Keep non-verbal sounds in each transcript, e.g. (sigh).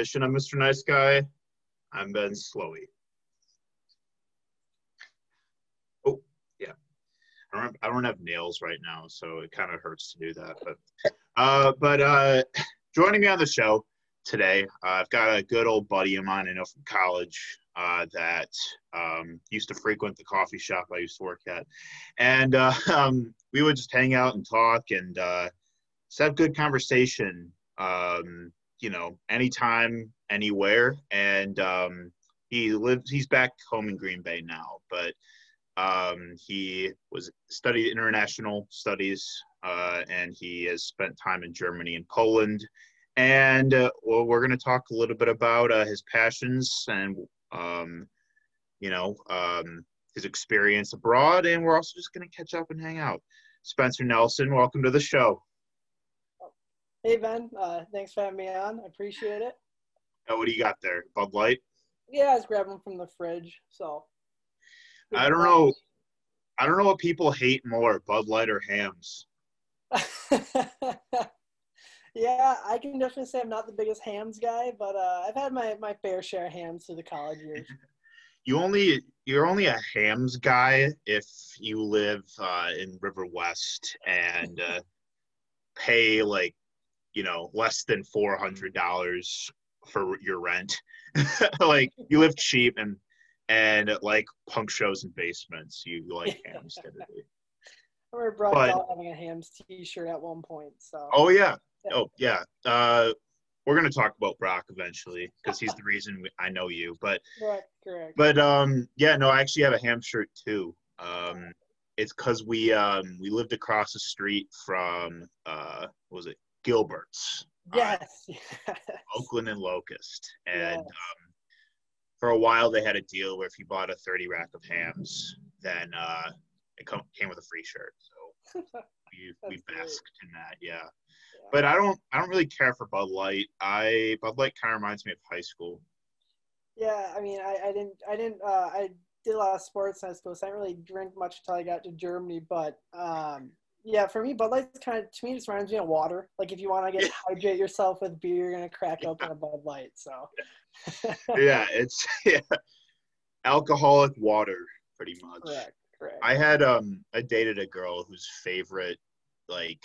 edition of Mr. Nice Guy. I'm Ben Slowey. Oh, yeah. I don't, I don't have nails right now, so it kind of hurts to do that. But, uh, but uh, (laughs) joining me on the show today, uh, I've got a good old buddy of mine I know from college uh, that um, used to frequent the coffee shop I used to work at, and uh, (laughs) um, we would just hang out and talk and uh, just have good conversation. Um, you know, anytime, anywhere, and um, he lives. He's back home in Green Bay now, but um, he was studied international studies, uh, and he has spent time in Germany and Poland. And uh, well, we're going to talk a little bit about uh, his passions and um, you know, um, his experience abroad, and we're also just going to catch up and hang out. Spencer Nelson, welcome to the show. Hey Ben, uh, thanks for having me on. I appreciate it. Oh, what do you got there? Bud Light? Yeah, I was grabbing them from the fridge. So I don't know. I don't know what people hate more, Bud Light or Hamm's. (laughs) yeah, I can definitely say I'm not the biggest Hamm's guy, but uh, I've had my, my fair share of Hamm's through the college years. (laughs) you only you're only a Hamm's guy if you live uh, in Riverwest and uh, pay like you know less than four hundred dollars for your rent. (laughs) like you live cheap and and like punk shows and basements. You, like (laughs) Hamm's typically. I remember Brock but, having a Hamm's T-shirt at one point. So. Oh yeah, Oh yeah. Uh, we're gonna talk about Brock eventually because he's the reason we, I know you. But correct, correct. But um, yeah, no, I actually have a ham shirt too. Um, it's because we um we lived across the street from uh, what was it Gilbert's? Yes. (laughs) Uh, Oakland and Locust, and yes. um, for a while they had a deal where if you bought a thirty rack of Hamm's, then uh, it come, came with a free shirt. So (laughs) we we basked in that. Yeah. But I don't I don't really care for Bud Light. I Bud Light kind of reminds me of high school. Yeah, I mean, I, I didn't I didn't uh, I did a lot of sports in high school, so I didn't really drink much until I got to Germany. But um, yeah, for me, Bud Light kind of to me just reminds me of water. Like if you want to get hydrate yourself with beer, you're gonna crack open yeah. a Bud Light. So yeah, it's (laughs) yeah, alcoholic water, pretty much. Correct. Correct. I had um I dated a girl whose favorite like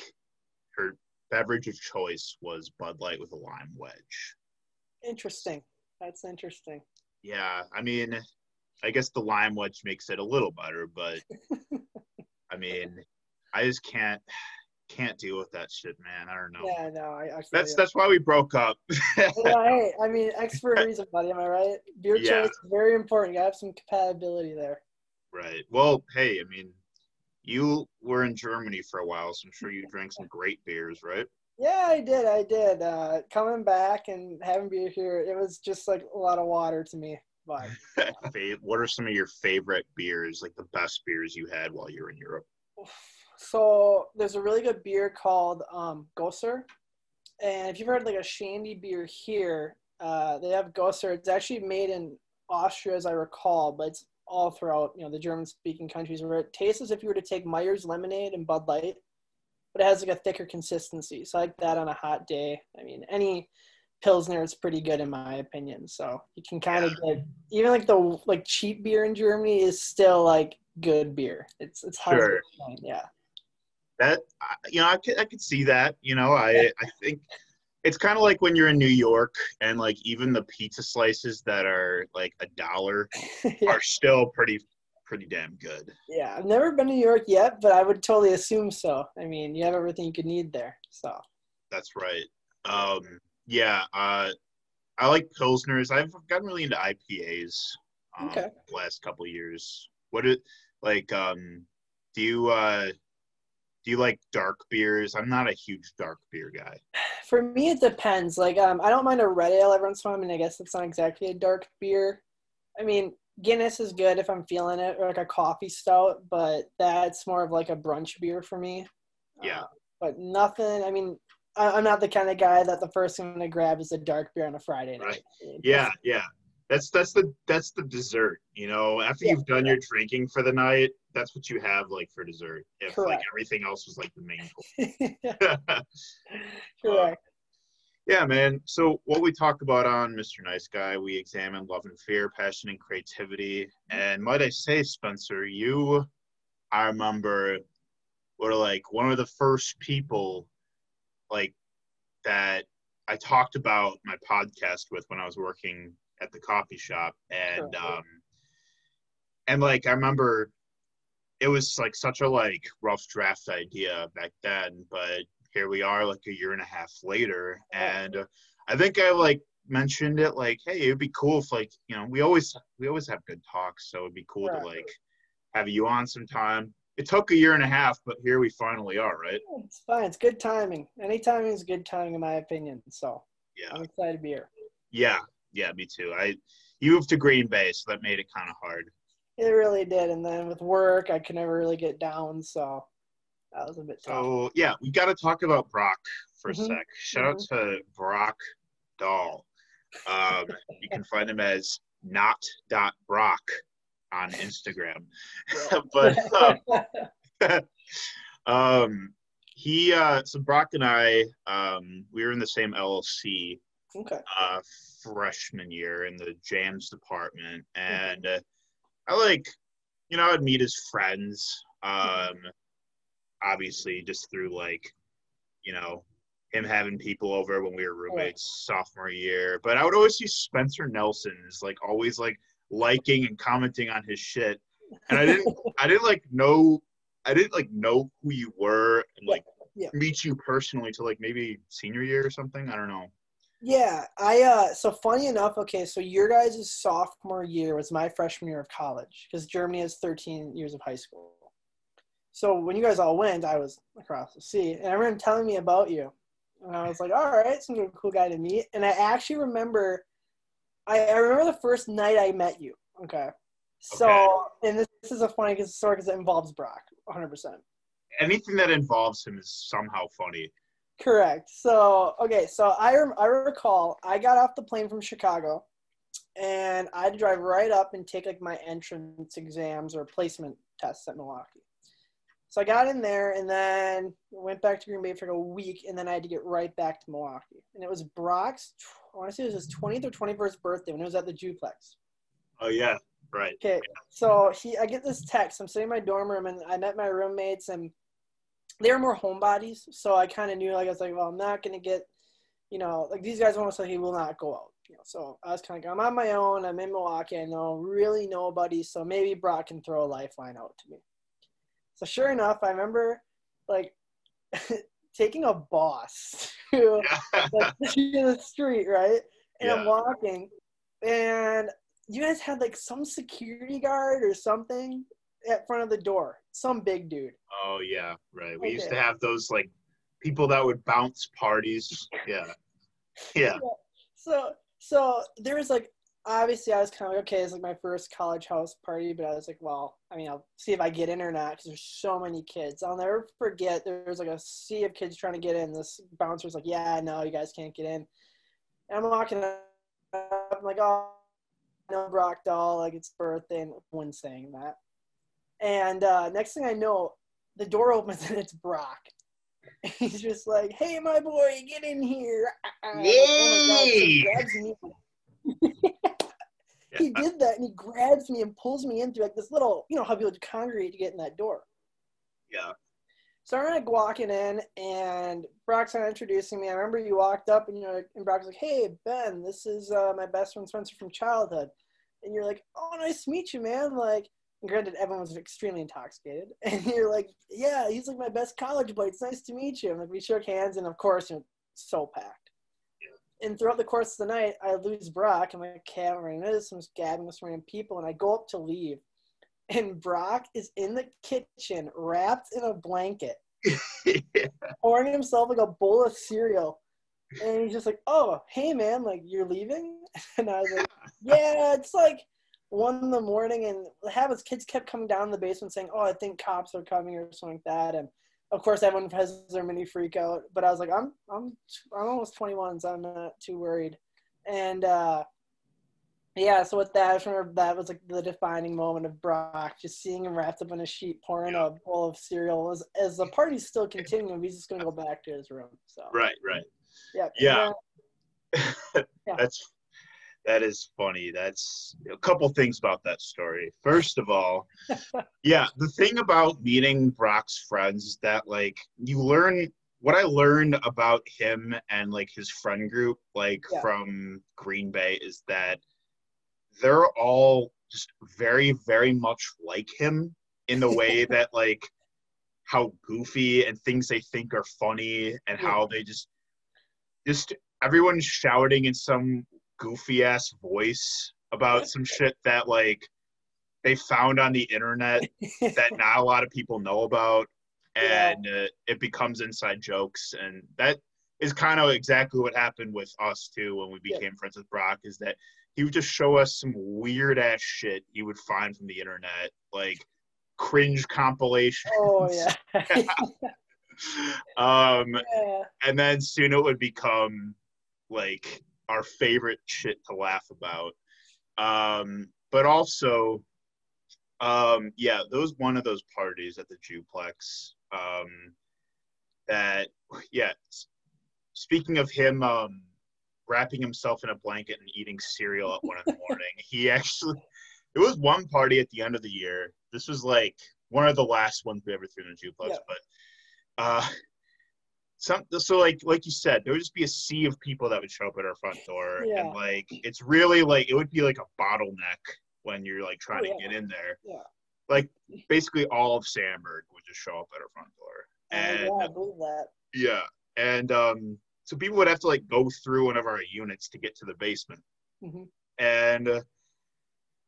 her beverage of choice was Bud Light with a lime wedge. Interesting. That's interesting. Yeah, I mean, I guess the lime wedge makes it a little better, but (laughs) I mean, I just can't can't deal with that shit, man. I don't know. Yeah, no, I actually. That's that's why we broke up. (laughs) hey, I mean, X for a reason, buddy. Am I right? Beer yeah. choice is very important. You gotta have some compatibility there. Right. Well, hey, I mean, you were in Germany for a while, so I'm sure you drank some great beers, right? Yeah, I did. I did. Uh, coming back and having beer here, it was just like a lot of water to me. But (laughs) what are some of your favorite beers, like the best beers you had while you were in Europe? So there's a really good beer called um, Gösser, and if you've heard like a shandy beer here, uh, they have Gösser. It's actually made in Austria, as I recall, but it's all throughout you know the German speaking countries where it tastes as if you were to take Myers lemonade and Bud Light, but it has like a thicker consistency. So I like that on a hot day. I mean, any pilsner is pretty good in my opinion. So you can kind of get even like the like cheap beer in Germany is still like good beer. It's it's hard sure. yeah. That you know I could I could see that you know I I think it's kind of like when you're in New York and like even the pizza slices that are like a dollar (laughs) yeah. are still pretty pretty damn good. Yeah, I've never been to New York yet, but I would totally assume so. I mean, you have everything you could need there. So that's right. Um, yeah, uh, I like pilsners. I've gotten really into IPAs. Um, okay. last couple years. What it like? Um, do you uh, do you like dark beers? I'm not a huge dark beer guy. For me, it depends. Like, um, I don't mind a red ale every once in a while. I mean, I guess it's not exactly a dark beer. I mean, Guinness is good if I'm feeling it, or like a coffee stout, but that's more of like a brunch beer for me. Yeah. Uh, but nothing. I mean, I, am not the kind of guy that the first thing I'm gonna grab is a dark beer on a Friday night. Right. Yeah, yeah. That's that's the that's the dessert. You know, after yeah, you've done yeah. your drinking for the night, that's what you have like for dessert. If Correct. like everything else was like the main (laughs) course. Correct. Uh, Yeah, man. So what we talked about on Mr. Nice Guy, we examined love and fear, passion and creativity. And might I say, Spencer, you, I remember, were like one of the first people, like that I talked about my podcast with when I was working at the coffee shop, and um, and like I remember, it was like such a like rough draft idea back then, but here we are like a year and a half later and uh, i think i like mentioned it like hey it'd be cool if like you know we always we always have good talks so it'd be cool right. to like have you on sometime. It took a year and a half but here we finally are right? It's fine. It's good timing. Any timing is good timing in my opinion so yeah. I'm excited to be here. Yeah yeah me too i you moved to green bay so that made it kind of hard it really did and then with work i could never really get down so that was a bit tough. So yeah, we got to talk about Brock for mm-hmm. a sec. Shout mm-hmm. out to Brock Doll. Um, you can find him as not dot Brock on Instagram, (laughs) but um, (laughs) um, he uh, so Brock and I um, we were in the same LLC okay. uh, freshman year in the jams department, mm-hmm. and uh, I like you know I'd meet his friends. Um, obviously just through like, you know, him having people over when we were roommates yeah. sophomore year. But I would always see Spencer Nelson is like always like liking and commenting on his shit. And I didn't (laughs) I didn't like know I didn't like know who you were and like yeah. meet you personally to like maybe senior year or something. I don't know. Yeah, I uh so funny enough, okay, so your guys' sophomore year was my freshman year of college because Germany has 13 years of high school. So when you guys all went, I was across the sea, and I remember telling me about you, and I was like, "All right, some cool guy to meet." And I actually remember, I, I remember the first night I met you. Okay, so okay. and this, this is a funny story because it involves Brock, 100. percent Anything that involves him is somehow funny. Correct. So okay, so I I recall I got off the plane from Chicago, and I had to drive right up and take like my entrance exams or placement tests at Milwaukee. So I got in there and then went back to Green Bay for like a week, and then I had to get right back to Milwaukee. And it was Brock's, I want to say it was his 20th or 21st birthday when it was at the Duplex. Oh yeah, right. Okay, so he, I get this text. I'm sitting in my dorm room, and I met my roommates, and they were more homebodies. So I kind of knew, like I was like, well, I'm not gonna get, you know, like these guys almost like he will not go out. You know, so I was kind of, like, I'm on my own. I'm in Milwaukee. I know really nobody, so maybe Brock can throw a lifeline out to me. So sure enough, I remember like (laughs) taking a bus (laughs) to, like, (laughs) the street, right? And yeah. I'm walking, and you guys had like some security guard or something at front of the door. Some big dude. Oh yeah, right. We okay. used to have those like people that would bounce parties. (laughs) Yeah. Yeah. So so there was like obviously I was kind of like, okay, it's like my first college house party, but I was like, well, I mean, I'll see if I get in or not because there's so many kids. I'll never forget there was like a sea of kids trying to get in. This bouncer was like, yeah, no, you guys can't get in. And I'm walking up, I'm like, oh, no, Brock doll, like it's birthday, and one saying that. And uh, next thing I know, the door opens and it's Brock. (laughs) He's just like, hey, my boy, get in here. Yay! Like, oh (laughs) he did that and he grabs me and pulls me into like this little, you know, how people congregate to get in that door. Yeah. So I'm like walking in and Brock's of introducing me. I remember you walked up and you're like, and Brock's like, hey, Ben, this is uh, my best friend Spencer from childhood. And you're like, oh, nice to meet you, man. Like, granted, everyone was extremely intoxicated. (laughs) And you're like, yeah, he's like my best college buddy. It's nice to meet you. And like, we shook hands and of course, you're so packed and throughout the course of the night, I lose Brock. I'm like, okay, I'm running this. I'm just gabbing with random people, and I go up to leave, and Brock is in the kitchen, wrapped in a blanket, yeah. (laughs) pouring himself like a bowl of cereal, and he's just like, "Oh, hey man, like you're leaving?" (laughs) And I was like, "Yeah, it's like." One in the morning, and the habits kids kept coming down in the basement saying, "Oh, I think cops are coming" or something like that, and of course everyone has their mini freak out but i was like i'm i'm i'm almost 21 so i'm not too worried and uh yeah so with that i remember that was like the defining moment of brock just seeing him wrapped up in a sheet pouring a bowl of cereal as, as the party's still continuing he's just going to go back to his room so right right Yeah. Yeah. Yeah. (laughs) That's that is funny. That's a couple things about that story. First of all, (laughs) yeah, the thing about meeting Brock's friends is that like you learn what I learned about him and like his friend group, like Yeah. from Green Bay, is that they're all just very, very much like him in the way (laughs) that like how goofy and things they think are funny and how they just just everyone's shouting in some goofy ass voice about some shit that like they found on the internet (laughs) that not a lot of people know about Yeah. and uh, it becomes inside jokes and that is kind of exactly what happened with us too when we Yeah. became friends with brock is that he would just show us some weird ass shit he would find from the internet like cringe compilations oh (laughs) yeah. (laughs) um yeah. and then soon it would become like our favorite shit to laugh about um but also um yeah those one of those parties at the Duplex um that yeah speaking of him um wrapping himself in a blanket and eating cereal at one in the (laughs) morning he actually it was one party at the end of the year this was like one of the last ones we ever threw in the jukebox Yeah. but uh some so like like you said there would just be a sea of people that would show up at our front door Yeah. and like it's really like it would be like a bottleneck when you're like trying Oh, to get in there Yeah. like basically all of Sandburg would just show up at our front door and oh, yeah, I believe that. yeah and um so people would have to like go through one of our units to get to the basement Mhm. and uh,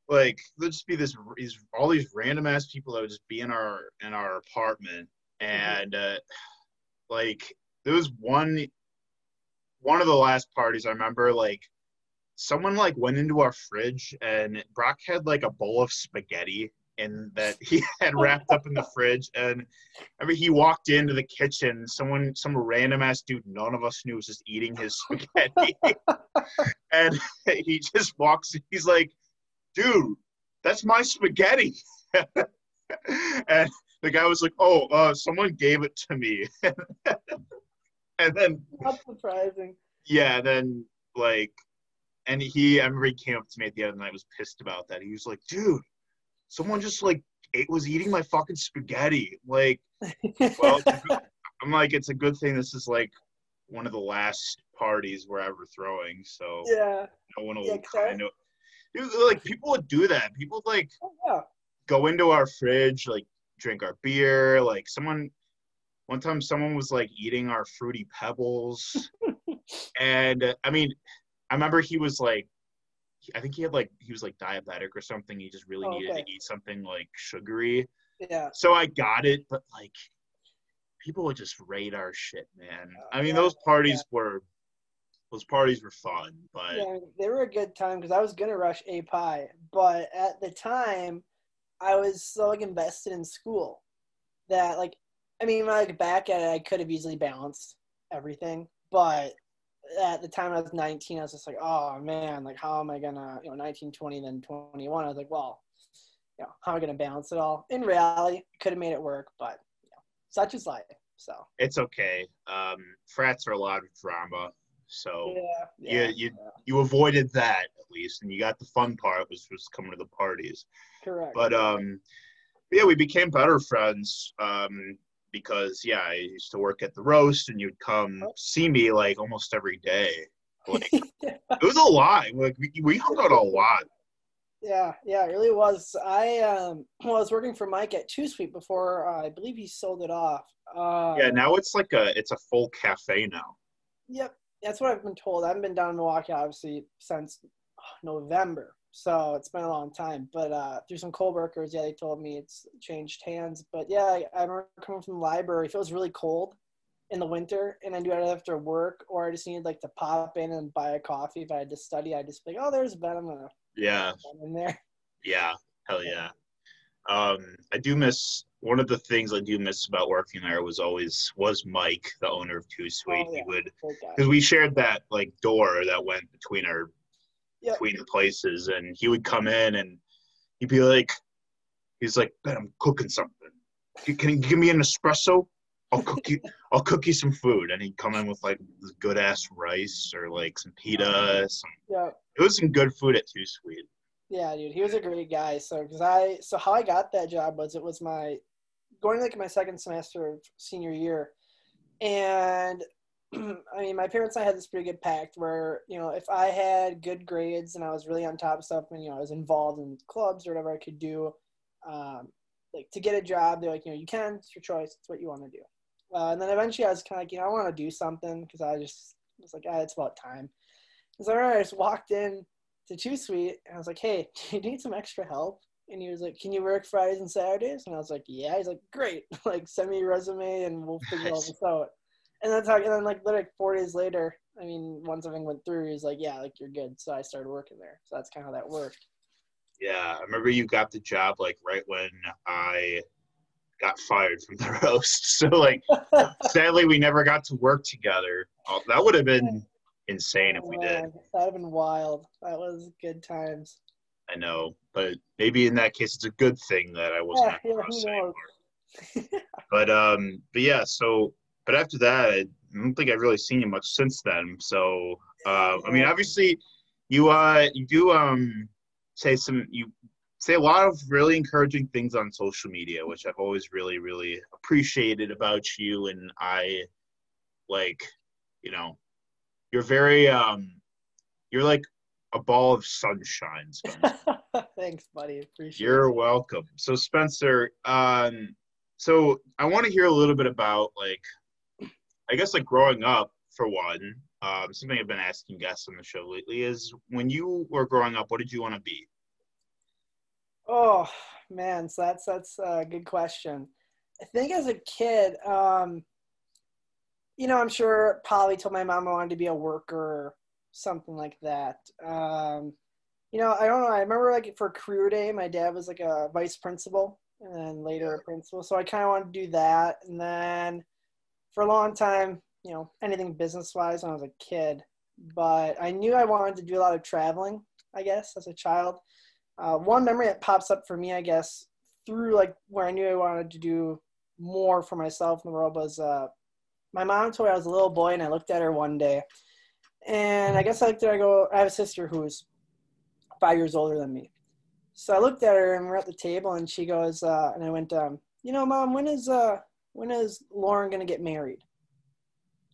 like there'd just be this these all these random ass people that would just be in our in our apartment and uh like there was one one of the last parties i remember like someone like went into our fridge and brock had like a bowl of spaghetti and that he (laughs) had wrapped up in the fridge and I mean, he walked into the kitchen. Someone, some random ass dude, none of us knew, was just eating his (laughs) spaghetti. and (laughs) he just walks. He's like, "Dude, that's my spaghetti." and the guy was like, "Oh, uh, someone gave it to me." (laughs) and then, Not surprising. yeah, then like, and he, I remember he came up to me at the end of the night, was pissed about that. He was like, "Dude, someone just like ate, was eating my fucking spaghetti." Like. Well, it's a good- (laughs) I'm like, it's a good thing this is like one of the last parties we're ever throwing, so yeah. no one will Yeah, kind of. Dude, like people would do that. People would, like Oh, yeah. go into our fridge, like drink our beer. Like someone, one time, someone was like eating our fruity pebbles, (laughs) and uh, I mean, I remember he was like, I think he had like he was like diabetic or something. He just really Oh, needed okay. to eat something like sugary. Yeah. So I got it, but like people would just raid our shit, man. I mean, Yeah, those parties were those parties were fun, but Yeah, they were a good time because I was gonna rush A Pi, but at the time, I was so like invested in school that like, I mean, when I look back at it, I could have easily balanced everything, but at the time I was 19, I was just like, oh man, like how am I gonna, you know, 19, 20, then 21. I was like, well, you know, how am I gonna balance it all? In reality, could have made it work, but you know, such is life. So it's okay. Um, frats are a lot of drama, so yeah, yeah, yeah, you you avoided that at least, and you got the fun part, which was coming to the parties. correct. But um, yeah, we became better friends. Um, because yeah, I used to work at the roast, and you'd come see me like almost every day. Like (laughs) it was a lot. Like we, we hung out a lot. Yeah, yeah, it really was. I um, (clears throat) well, I was working for Mike at Two Sweet before uh, I believe he sold it off. Uh, Yeah, now it's like a it's a full cafe now. Yep, that's what I've been told. I haven't been down in Milwaukee obviously since November, so it's been a long time. But uh, through some coworkers, yeah, they told me it's changed hands. But yeah, I, I remember coming from the library. If it was really cold in the winter, and I do it after work, or I just needed like to pop in and buy a coffee if I had to study, I'd just be like, "Oh, there's Ben. I'm gonna Yeah, in there." yeah, hell yeah. Um, I do miss one of the things I do miss about working there was always was Mike, the owner of Two Sweet. Oh, yeah. He would because we shared that like door that went between our Yep. between the places, and he would come in and he'd be like, he's like, Ben, I'm cooking something. Can you give me an espresso? I'll cook you. (laughs) I'll cook you some food, and he'd come in with like good ass rice or like some pita. Some Yeah. it was some good food at Too Sweet. Yeah, dude, he was a great guy. So, because I, so how I got that job was it was my going like my second semester of senior year, and (clears throat) I mean, my parents and I had this pretty good pact where you know if I had good grades and I was really on top of stuff and you know I was involved in clubs or whatever I could do, um, like to get a job, they're like, you know, you can, it's your choice, it's what you want to do. Uh, and then eventually I was kind of like, you know, I want to do something because I just was like, ah, it's about time. So I just walked in to Too Sweet and I was like, hey, (laughs) do you need some extra help? And he was like, can you work Fridays and Saturdays? And I was like, yeah. He's like, great. (laughs) like, send me your resume and we'll figure all this out. And then, talk, and then like literally four days later, I mean, once everything went through, he's like, yeah, like you're good. So I started working there. So that's kind of how that worked. Yeah, I remember you got the job like right when I got fired from the (laughs) roast. So like, sadly, we never got to work together. That would have been insane if we did. That'd have been wild. That was good times. I know, but maybe in that case, it's a good thing that I wasn't Yeah, at the yeah, anymore. knows? (laughs) But um, but yeah. So, but after that, I don't think I've really seen you much since then. So, uh, I mean, obviously, you uh, you do um, say some you say a lot of really encouraging things on social media, which I've always really really appreciated about you, and I like, you know, you're very um, you're like a ball of sunshine, Spencer. (laughs) Thanks, buddy. Appreciate You're it. welcome. So Spencer, um, so I want to hear a little bit about like, I guess like growing up for one. Um, something I've been asking guests on the show lately is when you were growing up, what did you want to be? Oh man, so that's that's a good question. I think as a kid, um, you know, I'm sure probably told my mom I wanted to be a worker or something like that. Um, you know, I don't know. I remember like for career day, my dad was like a vice principal and then later a principal. So I kind of wanted to do that. And then for a long time, you know, anything business wise when I was a kid. But I knew I wanted to do a lot of traveling, I guess, as a child. Uh, one memory that pops up for me, I guess, through like where I knew I wanted to do more for myself in the world was uh, my mom told me I was a little boy, and I looked at her one day, and I guess I looked at her. I go, I have a sister who's five years older than me, so I looked at her, and we're at the table, and she goes, uh, and I went, um, you know, mom, when is uh, when is Lauren gonna get married?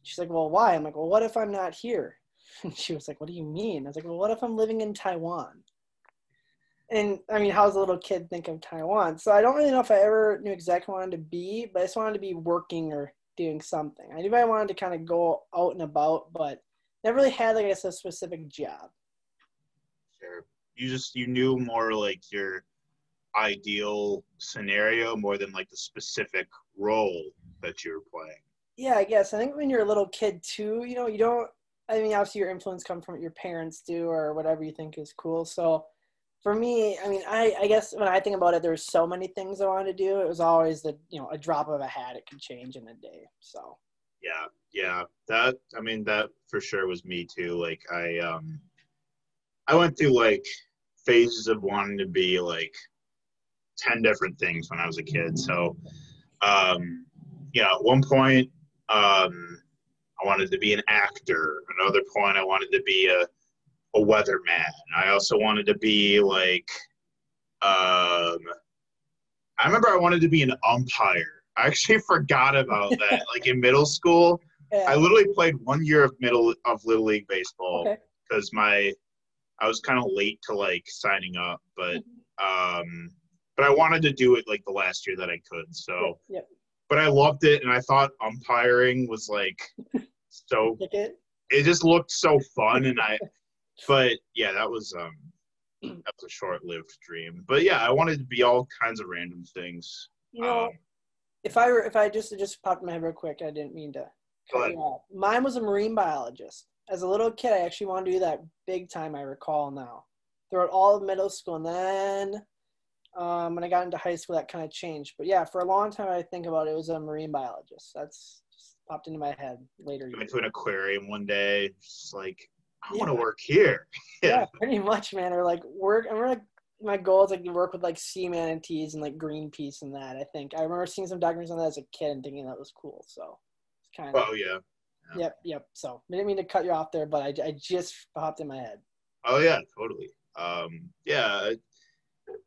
She's like, well, why? I'm like, well, what if I'm not here? (laughs) And she was like, what do you mean? I was like, well, what if I'm living in Taiwan? and I mean, how does a little kid think of Taiwan? So I don't really know if I ever knew exactly what I wanted to be, but I just wanted to be working or doing something. I knew I wanted to kind of go out and about, but never really had, like, I guess, a specific job. Sure. You just you knew more like your ideal scenario more than like the specific role that you were playing. Yeah, I guess. I think when you're a little kid too, you know, you don't. I mean, obviously, your influence comes from what your parents do or whatever you think is cool. So, for me, I mean, I, I guess when I think about it, there's so many things I wanted to do. It was always the you know a drop of a hat. It could change in a day. So. Yeah, yeah. That I mean that for sure was me too. Like I um I went through like phases of wanting to be like 10 different things when I was a kid. So um yeah, at one point um I wanted to be an actor. Another point I wanted to be a a weatherman. I also wanted to be like um I remember I wanted to be an umpire. I actually (laughs) forgot about (laughs) that. like in middle school, Yeah. I literally played one year of middle of little league baseball Okay. because my I was kind of late to like signing up, but um, but I wanted to do it like the last year that I could. So, Yep. but I loved it, and I thought umpiring was like (laughs) so. It just looked so fun, and I. But yeah, that was um, that was a short-lived dream. But yeah, I wanted to be all kinds of random things. You know, Um, if I were, if I just it just popped in my head real quick, I didn't mean to. Go ahead. Mine was a marine biologist. As a little kid, I actually wanted to do that big time. I recall now. Throughout all of middle school, and then um, when I got into high school, that kind of changed. But yeah, for a long time, I think about it, it was a marine biologist. That's just popped into my head later. to an aquarium one day, just like I want to work here. (laughs) yeah, pretty much, man. Or like work. I remember like my goal is like to work with like sea manatees and like Greenpeace and that. I think I remember seeing some documentaries on that as a kid and thinking that was cool. So it's kind of. Oh yeah. yeah. Yep, yep. So I didn't mean to cut you off there, but I, I just popped in my head. Oh yeah, totally. Um, yeah, I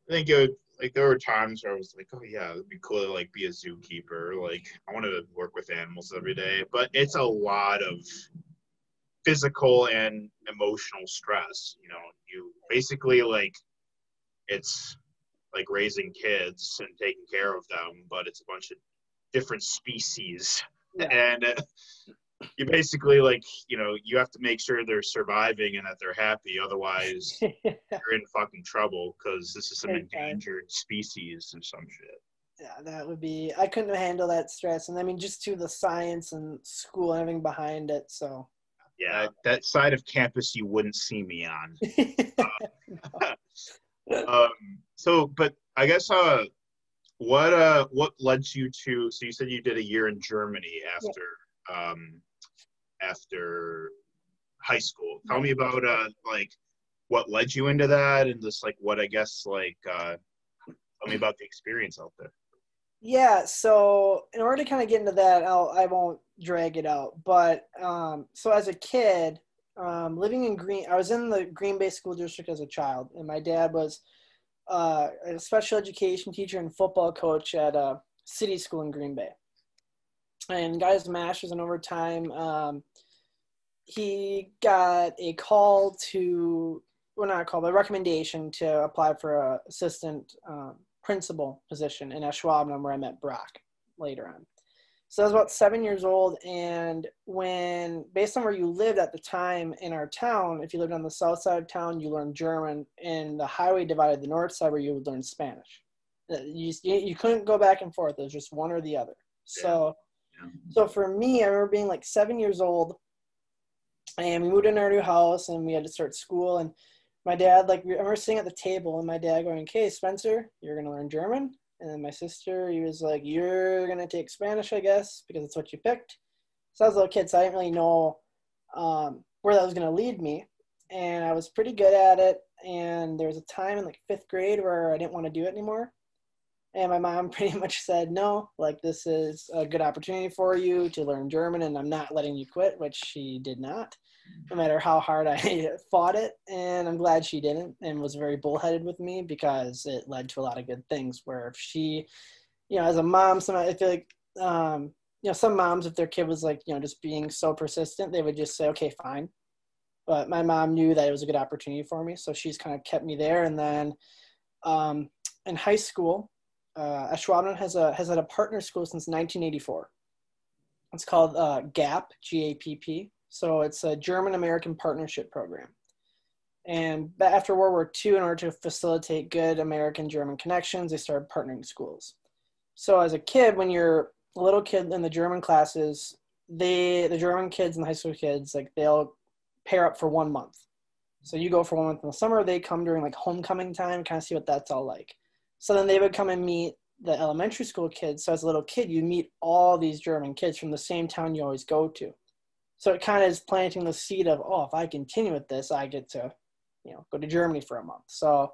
think it would, like there were times where I was like, oh yeah, it'd be cool to like be a zookeeper. Like I want to work with animals every day, but it's a lot of physical and emotional stress. You know, you basically like it's like raising kids and taking care of them, but it's a bunch of different species, Yeah. and uh, you basically like you know you have to make sure they're surviving and that they're happy. Otherwise, (laughs) you're in fucking trouble because this is some time. endangered species or some shit. yeah, that would be. I couldn't handle that stress, and I mean, just to the science and school and everything behind it. So. Yeah, that side of campus you wouldn't see me on. (laughs) um, so, but I guess uh, what uh, what led you to? So you said you did a year in Germany after um, after high school. Tell me about uh, like what led you into that, and just like what I guess like uh, tell me about the experience out there. Yeah, so in order to kind of get into that, I'll I won't drag it out. But um, so as a kid, um, living in Green, I was in the Green Bay School District as a child, and my dad was uh, a special education teacher and football coach at a city school in Green Bay, and got his master's in overtime. Um, he got a call to, well, not a call, but a recommendation to apply for a assistant um, principal position in Ashwaubenon, where I met Brock later on. So I was about seven years old, and when based on where you lived at the time in our town, if you lived on the south side of town, you learned German, and the highway divided the north side where you would learn Spanish. Uh, You, you couldn't go back and forth; it was just one or the other. So, Yeah. so for me, I remember being like seven years old, and we moved in our new house, and we had to start school, and my dad like I remember sitting at the table and my dad going, "Okay, Spencer, you're gonna learn German." And then my sister, he was like, "You're gonna take Spanish, I guess, because it's what you picked." So I was a little kid, so I didn't really know um, where that was gonna lead me, and I was pretty good at it. And there was a time in like fifth grade where I didn't want to do it anymore, and my mom (laughs) pretty much said, "No, like this is a good opportunity for you to learn German, and I'm not letting you quit," which she did not no matter how hard I (laughs) fought it. And I'm glad she didn't and was very bullheaded with me because it led to a lot of good things. Where if she, you know, as a mom, some I feel like, um, you know, some moms, if their kid was like, you know, just being so persistent, they would just say, okay, fine. But my mom knew that it was a good opportunity for me, so she's kind of kept me there. And then um, in high school, uh, Ashwaubenon has a has had a partner school since 1984. It's called uh, GAP, G-A-P-P. So it's a German American Partnership Program. And after World War II, in order to facilitate good American German connections, they started partnering schools. So as a kid, when you're a little kid in the German classes, they the German kids and the high school kids like they'll pair up for one month. So you go for one month in the summer. They come during like homecoming time, kind of see what that's all like. So then they would come and meet the elementary school kids. So as a little kid, you meet all these German kids from the same town you always go to. So it kind of is planting the seed of, oh, if I continue with this, I get to, you know, go to Germany for a month. So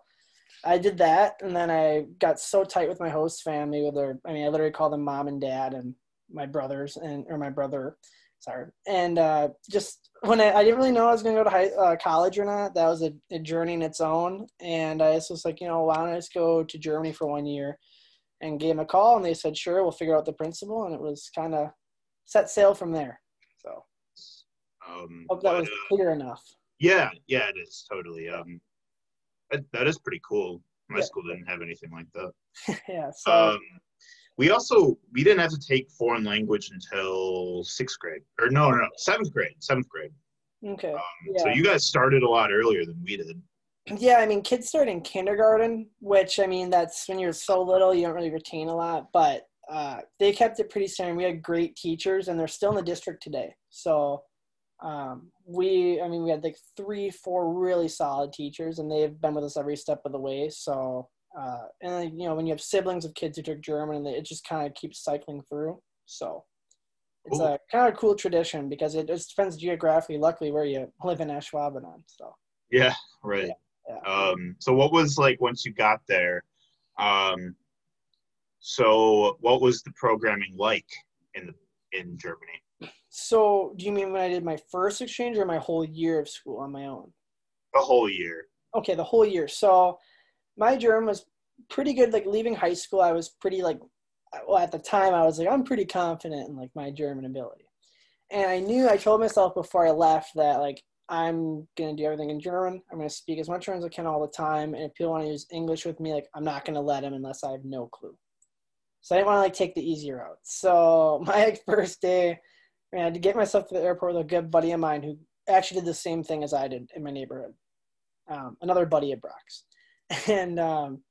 I did that, and then I got so tight with my host family. With their, I mean, I literally call them mom and dad and my brothers and or my brother, sorry, and uh, just when I, I didn't really know I was gonna go to high, uh, college or not. That was a, a journey in its own, and I just was like, you know, why don't I just go to Germany for one year? And gave them a call, and they said, sure, we'll figure out the principal, and it was kind of set sail from there. Um, hope that but, was uh, clear enough. yeah, yeah, it is totally. Um, that, that is pretty cool. My Yeah. school didn't have anything like that. (laughs) yeah. So Um, we also we didn't have to take foreign language until sixth grade, or no, no, no seventh grade, seventh grade. okay. Um, So you guys started a lot earlier than we did. Yeah, I mean, kids start in kindergarten, which I mean, that's when you're so little, you don't really retain a lot. But uh, they kept it pretty standard. We had great teachers, and they're still in the district today. So um, we, I mean, we had like three, four really solid teachers, and they've been with us every step of the way. So, uh, and then, you know, when you have siblings of kids who took German, and it just kind of keeps cycling through. So it's Cool. a kind of a cool tradition because it just depends geographically, luckily, where you live in Ashwaubenon. So. Yeah, right. Yeah. Um, so what was like once you got there? Um, so what was the programming like in the in Germany? So, do you mean when I did my first exchange or my whole year of school on my own? The whole year. Okay, the whole year. So, my German was pretty good. Like leaving high school, I was pretty like, well, at the time, I was like, I'm pretty confident in like my German ability, and I knew I told myself before I left that like I'm gonna do everything in German. I'm gonna speak as much German as I can all the time, and if people want to use English with me, like I'm not gonna let them unless I have no clue. So I didn't want to like take the easy route. So (laughs) my first day, I had to get myself to the airport with a good buddy of mine who actually did the same thing as I did in my neighborhood. Um, another buddy at Brock's, (laughs) and um,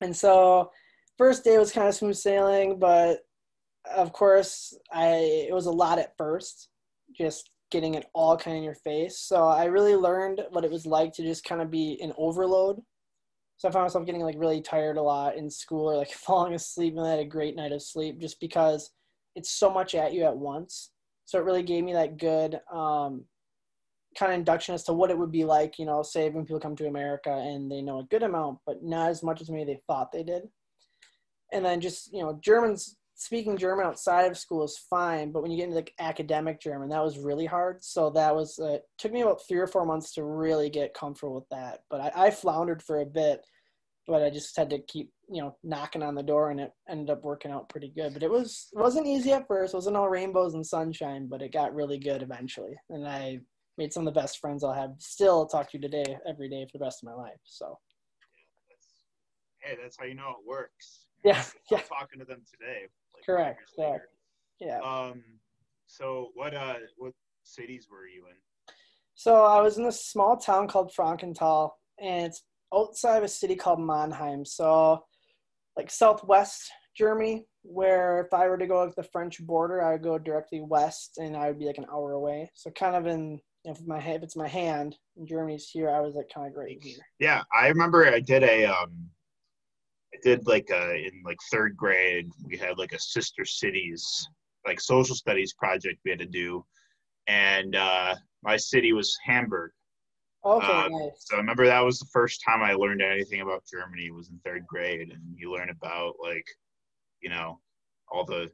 and so first day was kind of smooth sailing, but of course I it was a lot at first, just getting it all kind of in your face. So I really learned what it was like to just kind of be an overload. So I found myself getting like really tired a lot in school or like (laughs) falling asleep and I had a great night of sleep just because it's so much at you at once. So it really gave me that good um, kind of induction as to what it would be like, you know, say when people come to America and they know a good amount, but not as much as maybe they thought they did. And then just, you know, Germans speaking German outside of school is fine, but when you get into like academic German, that was really hard. So that was uh, took me about three or four months to really get comfortable with that. But I, I floundered for a bit, but I just had to keep you know knocking on the door, and it ended up working out pretty good. But it was it wasn't easy at first. It wasn't all rainbows and sunshine, but it got really good eventually, and I made some of the best friends I'll have still talk to you today every day for the rest of my life. So. Hey, that's how you know it works. Yeah, yeah. talking to them today. Like Correct, correct. Yeah. Um, so what uh what cities were you in? So I was in a small town called Frankenthal, and it's outside of a city called Mannheim. So, like southwest Germany, where if I were to go to the French border, I would go directly west, and I would be like an hour away. So kind of in if my if it's my hand, and Germany's here, I was like kind of great here. Yeah, I remember I did a um I did like a in like third grade we had like a sister cities like social studies project we had to do and uh my city was Hamburg. Okay, Uh, nice. So I remember that was the first time I learned anything about Germany was in third grade and you learn about like you know all the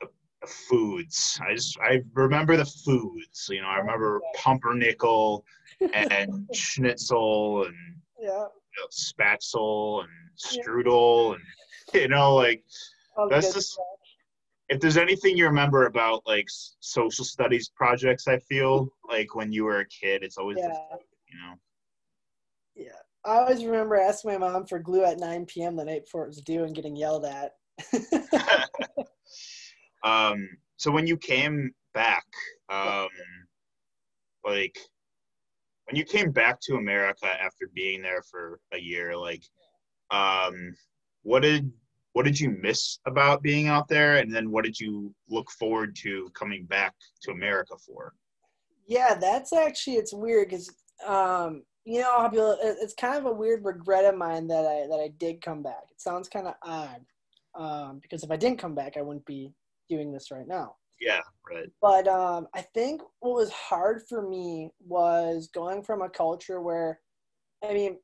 the, the foods. I just I remember the foods, you know, I remember pumpernickel and (laughs) schnitzel and Yeah. you know, spatzel and strudel and (laughs) you know like all That's just- stuff. if there's anything you remember about like social studies projects i feel like when you were a kid it's always the Yeah. food, you know Yeah. I always remember asking my mom for glue at 9 p.m. the night before it was due and getting yelled at. (laughs) (laughs) um so when you came back um like when you came back to america after being there for a year like um what did what did you miss about being out there and then what did you look forward to coming back to america for Yeah, that's actually it's weird because um, you know people it- it's kind of a weird regret of mine that I that I did come back. It sounds kind of odd um, because if I didn't come back, I wouldn't be doing this right now. yeah right But um, I think what was hard for me was going from a culture where, I mean,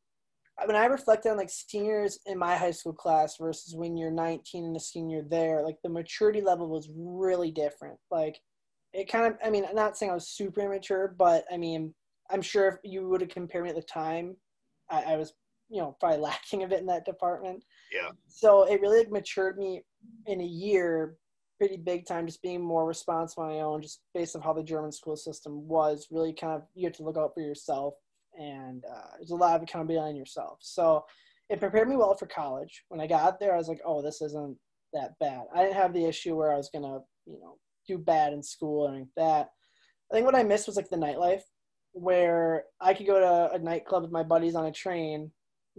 when I reflect on like seniors in my high school class versus when you're 19 and a senior there, like the maturity level was really different. Like it kind of, I mean, I'm not saying I was super immature, but I mean, I'm sure if you would have compared me at the time, I, I was, you know, probably (laughs) lacking a bit in that department. Yeah. So it really like, matured me in a year pretty big time just being more responsible on my own just based on how the german school system was really kind of you have to look out for yourself and uh, there's a lot of accountability on yourself. So it prepared me well for college. When i got there i was like oh this isn't that bad. I didn't have the issue where i was gonna you know do bad in school or anything like that. I think what i missed was like the nightlife where i could go to a nightclub with my buddies on a train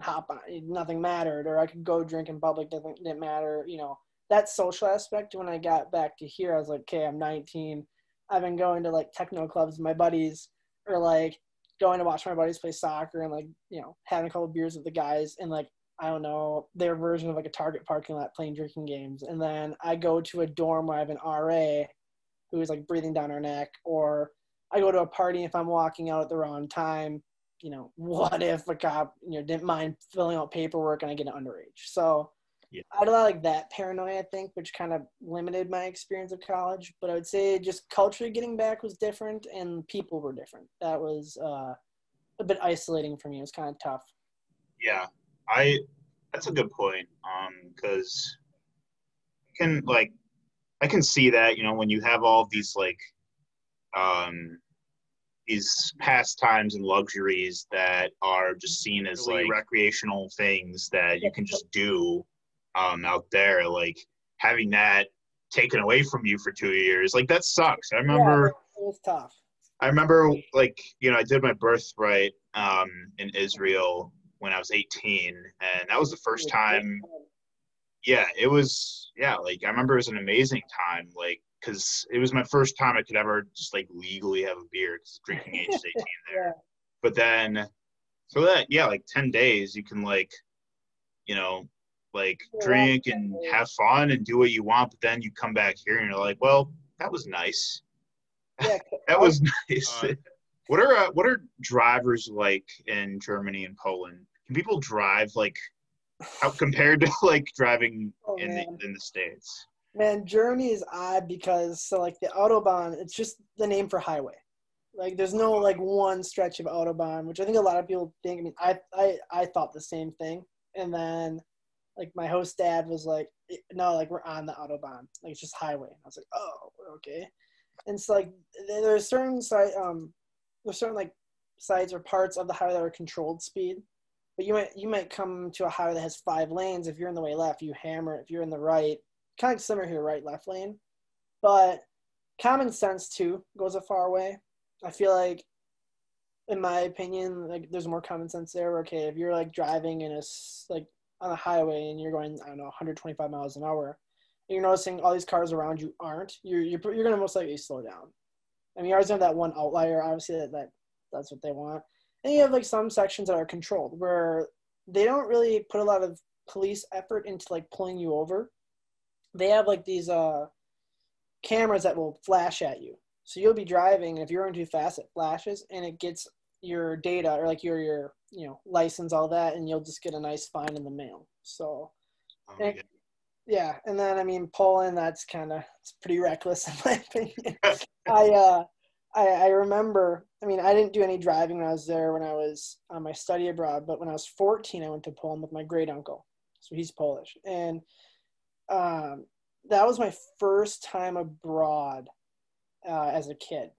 hop on nothing mattered or i could go drink in public didn't, didn't matter you know that social aspect when I got back to here, I was like, okay, I'm 19. I've been going to like techno clubs with my buddies or like going to watch my buddies play soccer and like, you know, having a couple beers with the guys and like, I don't know, their version of like a Target parking lot playing drinking games. And then I go to a dorm where I have an RA who is like breathing down our neck or I go to a party if I'm walking out at the wrong time, you know, (laughs) what if a cop, you know, didn't mind filling out paperwork and I get an underage? So Yeah. I had a lot like that paranoia, I think, which kind of limited my experience of college. But I would say just culturally getting back was different and people were different. That was uh, a bit isolating for me. It was kind of tough. Yeah, I. That's a good point. Um, because can like, I can see that you know when you have all these like, um, these pastimes and luxuries that are just seen as like recreational things that you can just do, um, out there. Like having that taken away from you for two years, like that sucks. I remember. Yeah, it was tough. I remember like you know I did my birthright um, in Israel when I was 18, and that was the first time. Yeah, it was. Yeah, like I remember it was an amazing time. Like because it was my first time I could ever just like legally have a beer because drinking age is 18 there. Yeah. But then, so that yeah, like 10 days you can like, you know, like Yeah, drink and definitely- have fun and do what you want. But then you come back here and you're like, well, that was nice. Yeah, (laughs) That was (laughs) nice. Uh, what are uh, what are drivers like in Germany and Poland? Can people drive like how compared to (laughs) like driving Oh, in man. the in the states? Man, Germany is odd because so like the autobahn, it's just the name for highway. Like there's no like one stretch of autobahn, which I think a lot of people think. I mean, I I I thought the same thing, and then like my host dad was like, no, like we're on the autobahn, like it's just highway. And I was like, oh, okay. And it's like there's certain site um there's certain like sides or parts of the highway that are controlled speed. But you might you might come to a highway that has five lanes. If you're in the way left, you hammer. If you're in the right, kind of similar here, right left lane. But common sense too goes a far way. I feel like, in my opinion, like there's more common sense there. Okay, if you're like driving in a like on a highway and you're going I don't know 125 miles an hour, and you're noticing all these cars around you aren't, you're you're, you're gonna most likely slow down. I mean, you always have that one outlier. Obviously, that, that that's what they want. And you have like some sections that are controlled where they don't really put a lot of police effort into like pulling you over. They have like these uh cameras that will flash at you. So you'll be driving, and if you're going too fast, it flashes and it gets your data or like your your you know license, all that, and you'll just get a nice fine in the mail. So Oh And- yeah, and then I mean Poland, that's kind of it's pretty reckless (laughs) in my opinion. I uh, I I remember. I mean, I didn't do any driving when I was there when I was on my study abroad, but when I was 14, I went to Poland with my great uncle. So he's Polish, and um, that was my first time abroad uh, as a kid.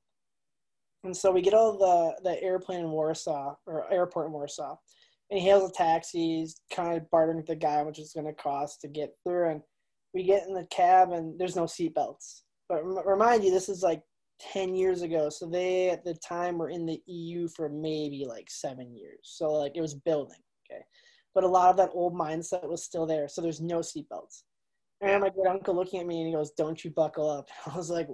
And so we get all the the airplane in Warsaw or airport in Warsaw, and he hails a taxi. He's kind of bartering with the guy, which is going to cost to get through. And we get in the cab, and there's no seatbelts. But rem- remind you, this is like 10 years ago. So they, at the time, were in the EU for maybe like seven years. So, like, it was building. Okay. But a lot of that old mindset was still there. So there's no seatbelts. And I remember my great uncle looking at me and he goes, Don't you buckle up. (laughs) I was like,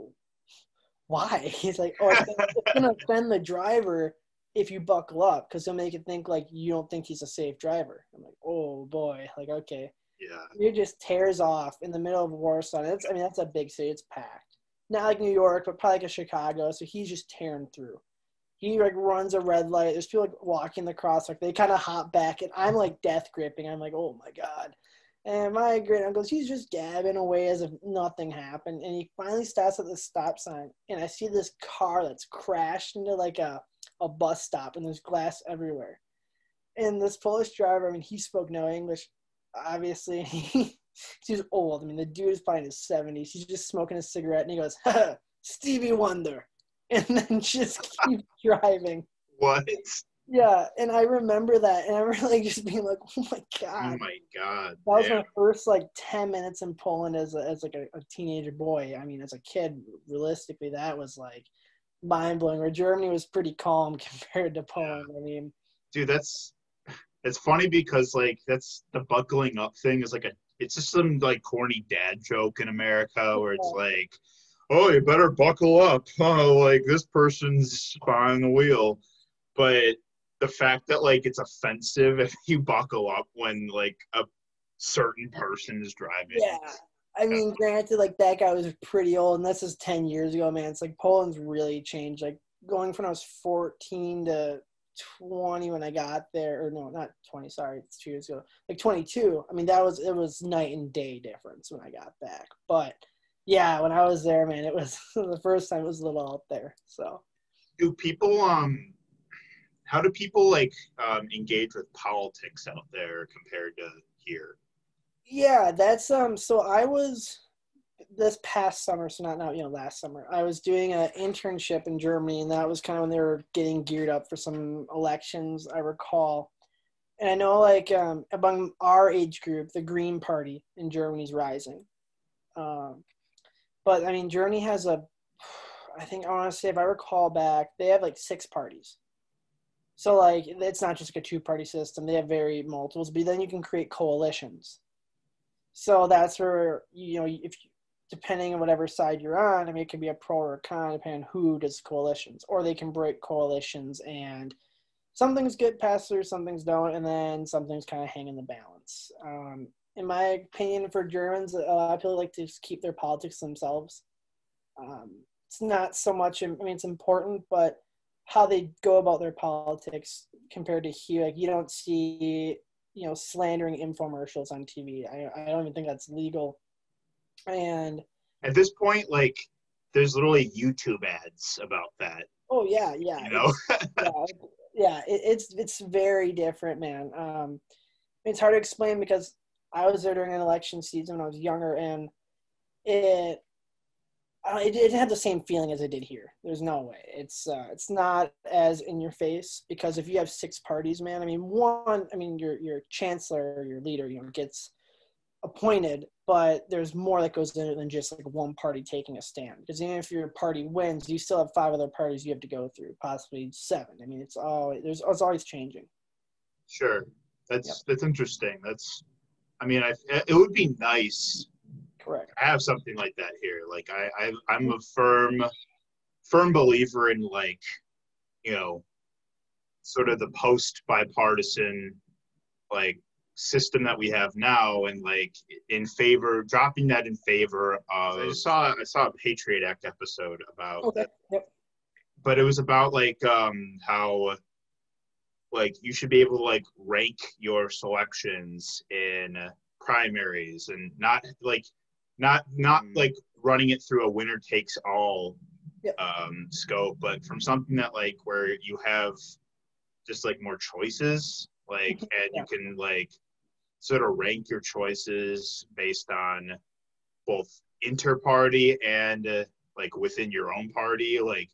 Why? (laughs) He's like, Oh, it's gonna, it's gonna offend the driver if you buckle up because he'll make it think like you don't think he's a safe driver. I'm like, Oh boy. Like, okay. Yeah. It just tears off in the middle of Warsaw. That's, I mean, that's a big city. It's packed. Not like New York, but probably like a Chicago. So he's just tearing through. He like runs a red light. There's people like walking the crosswalk. They kind of hop back, and I'm like death gripping. I'm like, oh my god. And my great uncle, he's just gabbing away as if nothing happened. And he finally stops at the stop sign, and I see this car that's crashed into like a a bus stop, and there's glass everywhere. And this Polish driver, I mean, he spoke no English obviously (laughs) he's old. I mean, the dude is probably in his seventies. He's just smoking a cigarette, and he goes, "Ha, Stevie Wonder," (laughs) and then just keeps (laughs) driving. What? Yeah, and I remember that, and I remember (laughs) like just being like, "Oh my oh god!" Oh my god. that was damn. my first like ten minutes in Poland as a, as like a, a teenager boy. I mean, as a kid, realistically, that was like mind blowing. Where Germany was pretty calm (laughs) compared to Poland. I mean, Dude, that's it's funny because like that's the buckling up thing is like a it's just some like corny dad joke in America where it's like, oh, you better buckle up. Oh, like this person's behind the wheel. But the fact that like it's offensive if you buckle up when like a certain person is driving. Yeah. I mean, granted, like that guy was pretty old, and this is ten years ago, man. It's like Poland's really changed. Like going from when I was fourteen to 20 when I got there, or no, not 20. Sorry, it's two years ago. Like 22. I mean, that was it was night and day difference when I got back. But yeah, when I was there, man, it was (laughs) the first time it was a little out there. So, do people um, how do people like um, engage with politics out there compared to here? Yeah, that's um. So I was this past summer, so not now, you know, last summer. I was doing an internship in Germany, and that was kind of when they were getting geared up for some elections. I recall, and I know like um, among our age group, the Green Party in Germany is rising. Um, but I mean, Germany has a, I think I want to say if I recall back, they have like six parties. So like it's not just like a two party system. They have very multiples, but then you can create coalitions. So that's where you know if depending on whatever side you're on, I mean it can be a pro or a con depending on who does coalitions, or they can break coalitions and some things get passed through, some things don't, and then some things kind of hang in the balance. Um, in my opinion, for Germans, a lot of people like to just keep their politics themselves. Um, it's not so much. I mean, it's important, but how they go about their politics compared to here, like you don't see, you know, slandering infomercials on TV. I, I don't even think that's legal. And at this point, like, there's literally YouTube ads about that. Oh yeah, yeah. You know? yeah, yeah. It, it's it's very different, man. Um, it's hard to explain because I was there during an election season when I was younger, and it it, it had the same feeling as it did here. There's no way. It's uh, it's not as in your face because if you have six parties, man, I mean, one, I mean, your your chancellor, your leader, you know, gets appointed, but there's more that goes into it than just like one party taking a stand. Because even if your party wins, you still have five other parties you have to go through, possibly seven. I mean, it's all there's it's always changing. Sure, that's yep. that's interesting. That's I mean, I, it would be nice. Correct. I have something like that here. Like I, I, I'm a firm, firm believer in like, you know, sort of the post bipartisan, like system that we have now, and like in favor, dropping that in favor of. I saw I saw a Patriot Act episode about. Okay. Yep. But it was about like um how like you should be able to like rank your selections in primaries and not like not not mm. like running it through a winner takes all yep. um, scope, but from something that like where you have just like more choices, like mm-hmm. and yeah. you can like sort of rank your choices based on both inter-party and uh, like within your own party. Like,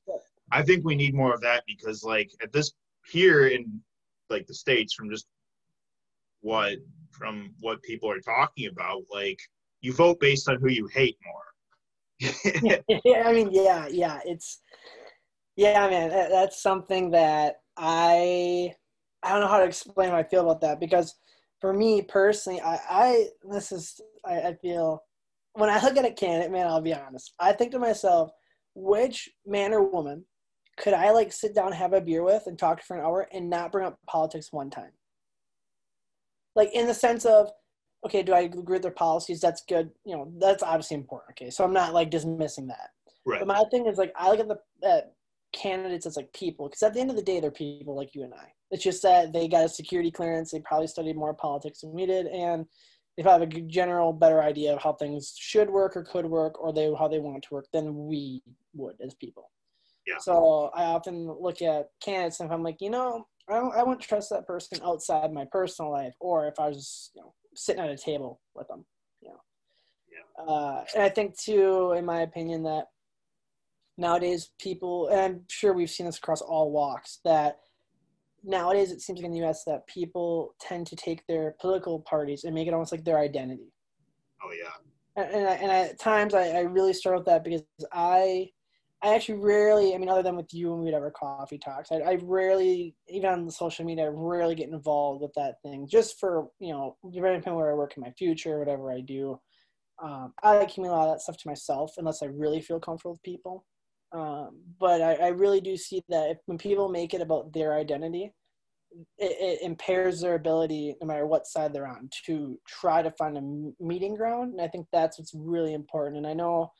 I think we need more of that because like at this here in like the states from just what from what people are talking about like you vote based on who you hate more yeah, (laughs) i mean yeah yeah it's yeah man that's something that i i don't know how to explain how i feel about that because for me personally i i this is i, I feel when i look at a candidate man i'll be honest i think to myself which man or woman could I like sit down, have a beer with, and talk for an hour and not bring up politics one time? Like in the sense of, okay, do I agree with their policies? That's good. You know, that's obviously important. Okay, so I'm not like dismissing that. Right. But my thing is like I look at the at candidates as like people because at the end of the day they're people like you and I. It's just that they got a security clearance. They probably studied more politics than we did, and they probably have a general better idea of how things should work or could work, or they how they want to work than we would as people. Yeah. So I often look at candidates and if I'm like, you know, I don't, I wouldn't trust that person outside my personal life, or if I was, you know, sitting at a table with them, you know. Yeah. Uh, and I think too, in my opinion, that nowadays people, and I'm sure we've seen this across all walks, that nowadays it seems like in the U.S. that people tend to take their political parties and make it almost like their identity. Oh yeah. And, and, I, and at times I, I really struggle with that because I I actually rarely, I mean, other than with you and we'd ever coffee talks, I, I rarely, even on social media, I rarely get involved with that thing just for, you know, depending on where I work in my future, whatever I do. Um, I like keeping a lot of that stuff to myself unless I really feel comfortable with people. Um, but I, I, really do see that if, when people make it about their identity, it, it, impairs their ability, no matter what side they're on, to try to find a meeting ground. And I think that's what's really important. And I know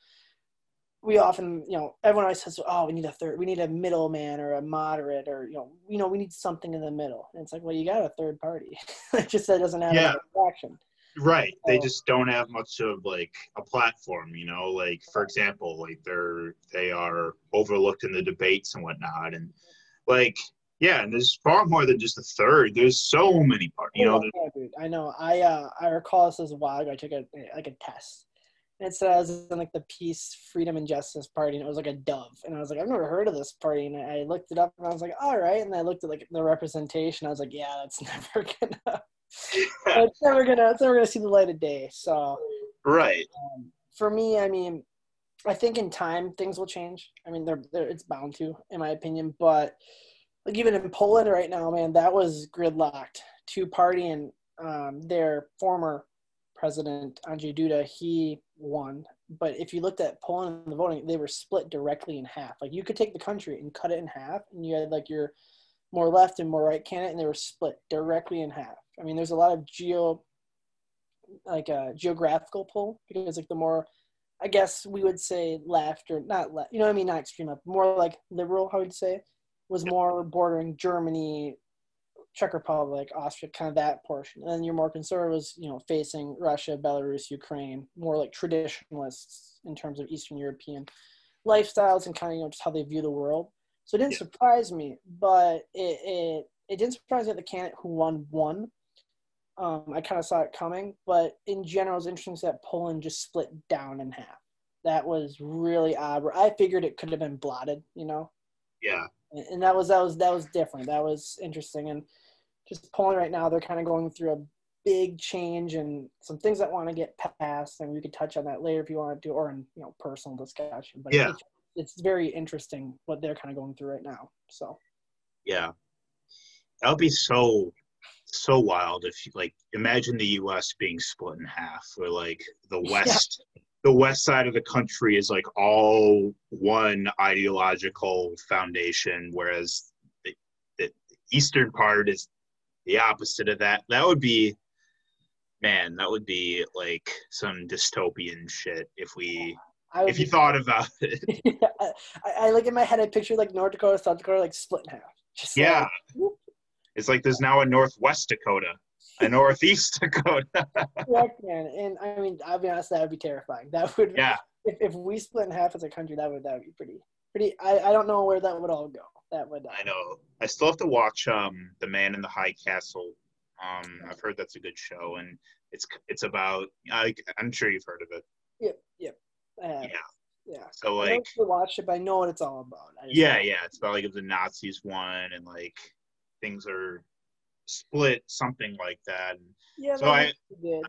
we often, you know, everyone always says, "Oh, we need a third, we need a middleman or a moderate, or you know, you know, we need something in the middle." And it's like, well, you got a third party. (laughs) it just that doesn't have Yeah. traction. Right. They just don't have much of like a platform, you know, like for example, like they're they are overlooked in the debates and whatnot. And like yeah, and there's far more than just a third. There's so many parts. You know, Oh, yeah, dude. I know. I uh, I recall this as a while ago. I took a like a test, and it was in like the Peace, Freedom, and Justice Party, and it was like a dove. And I was like, I've never heard of this party, and I looked it up, and I was like, all right. And I looked at like the representation. I was like, yeah, that's (laughs) never gonna. it's (laughs) never gonna. It's never gonna see the light of day. So right. um, for me, I mean, I think in time things will change. I mean, they're, they're it's bound to, in my opinion. But like even in Poland right now, man, that was gridlocked. Two party and um, their former president Andrzej Duda, he won. But if you looked at Poland and the voting, they were split directly in half. Like you could take the country and cut it in half, and you had like your more left and more right candidate, and they were split directly in half. I mean, there's a lot of geo like a geographical pull because like the more I guess we would say left or not left, you know what I mean, not extreme left, more like liberal, I would say, was more bordering Germany, Czech Republic, Austria, kind of that portion. And then your more conservative was, you know, facing Russia, Belarus, Ukraine, more like traditionalists in terms of Eastern European lifestyles and kind of, you know, just how they view the world. So it didn't Yeah. surprise me, but it, it, it didn't surprise me that the candidate who won won. Um, I kind of saw it coming, but in general, it was interesting that Poland just split down in half. That was really odd. I figured it could have been blotted, you know, Yeah. and, and that was that was that was different. That was interesting, and just Poland right now, they're kind of going through a big change and some things that want to get passed, and we could touch on that later if you want to, or in you know personal discussion. But Yeah. it's, it's very interesting what they're kind of going through right now. So Yeah. That would be so so wild if you like imagine the US being split in half where like the (laughs) Yeah. west the west side of the country is like all one ideological foundation whereas the, the eastern part is the opposite of that. That would be man, that would be like some dystopian shit if we if you be- thought about (laughs) it. I, I like in my head, I picture like North Dakota, South Dakota, like split in half. Just like, Yeah. It's like there's now a northwest Dakota, a (laughs) northeast Dakota. (laughs) Correct, man. And I mean, I'll be honest, that would be terrifying. That would, Yeah. if, if we split in half as a country, that would that would be pretty, pretty. I, I don't know where that would all go. That would. Uh, I know. I still have to watch um The Man in the High Castle. Um, I've heard that's a good show, and it's it's about. I, I'm sure you've heard of it. Yep, yep. I Yeah. yeah. So I like, don't actually watch it, but I know what it's all about. I just- yeah, yeah, it's about like if the Nazis won and like things are split, something like that. And Yeah, So that I- would good.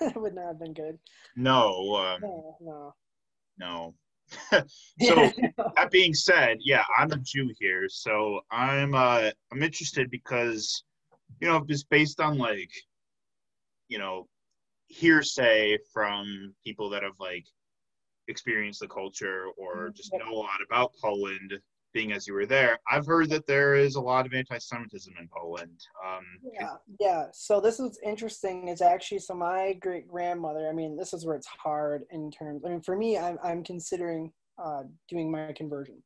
(laughs) that would not have been good. no, um, No, no. no. (laughs) So (laughs) that being said, yeah, I'm a Jew here, so I'm uh I'm interested because you know just based on like you know hearsay from people that have like experienced the culture or just know a lot about Poland, being as you were there, I've heard that there is a lot of anti-Semitism in Poland. Um, Yeah, yeah. So this is interesting. Is actually so my great grandmother. I mean, this is where it's hard in terms. I mean, for me, I'm I'm considering uh, doing my conversion.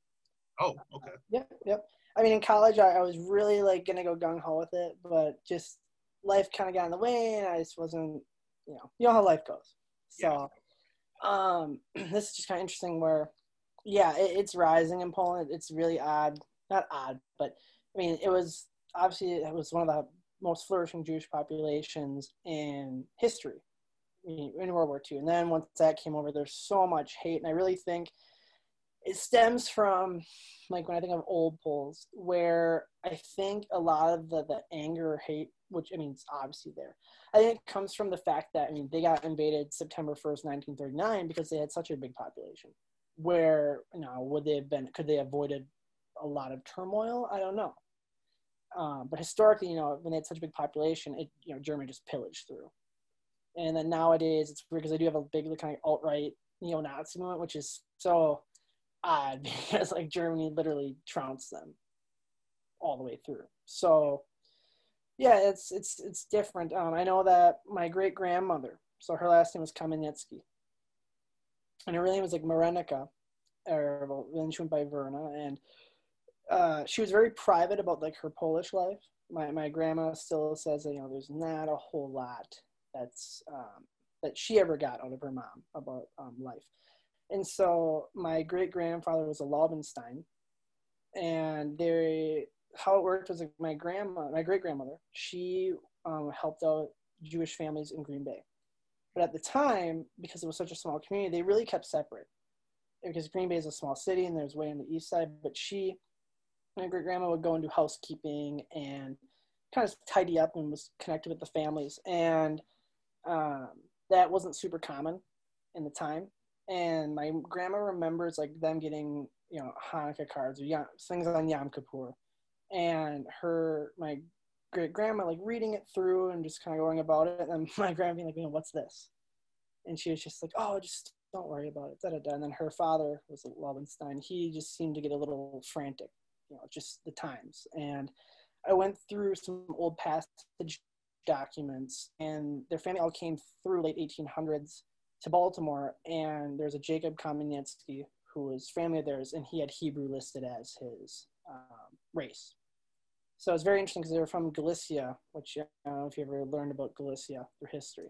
Oh, okay. Yep, yep. I mean, in college, I, I was really like gonna go gung ho with it, but just life kind of got in the way, and I just wasn't. You know, you know how life goes. So, um, (clears throat) this is just kind of interesting. Where, yeah, it, it's rising in Poland. It's really odd. Not odd, but I mean, it was obviously it was one of the most flourishing Jewish populations in history in World War II. And then once that came over, there's so much hate, and I really think it stems from like when I think of old Poles, where I think a lot of the, the anger or hate, which I mean, it's obviously there. I think it comes from the fact that I mean they got invaded September first, nineteen thirty nine, because they had such a big population. Where you know would they have been? Could they have avoided a lot of turmoil? I don't know. Um, but historically, you know, when they had such a big population, it you know Germany just pillaged through. And then nowadays, it's weird because they do have a big kind of alt right neo-Nazi movement, which is so odd (laughs) because like Germany literally trounced them all the way through. So yeah, it's it's it's different. Um, I know that my great grandmother, so her last name was Kamenetsky, and her real name was like Marenica, or well, then she went by Verna, and uh, she was very private about like her Polish life. My my grandma still says that you know there's not a whole lot that's um, that she ever got out of her mom about um, life, and so my great grandfather was a Laubenstein, and they how it worked was like my grandma, my great grandmother, she um, helped out Jewish families in Green Bay. But at the time, because it was such a small community, they really kept separate. Because Green Bay is a small city and there's way on the east side, but she, my great grandma would go and do housekeeping and kind of tidy up and was connected with the families. And um, that wasn't super common in the time. And my grandma remembers like them getting, you know, Hanukkah cards or things on Yom Kippur. And her, my great grandma like reading it through and just kind of going about it. And (laughs) my grandma being like, you know, what's this? And she was just like, oh, just don't worry about it. Da, da, da. And then her father was a Lobenstein. He just seemed to get a little frantic, you know, just the times. And I went through some old passage documents, and their family all came through late 1800s to Baltimore. And there's a Jacob Kamenetsky who was family of theirs, and he had Hebrew listed as his um, race. So it's very interesting because they were from Galicia, which I don't know if you ever learned about Galicia through history.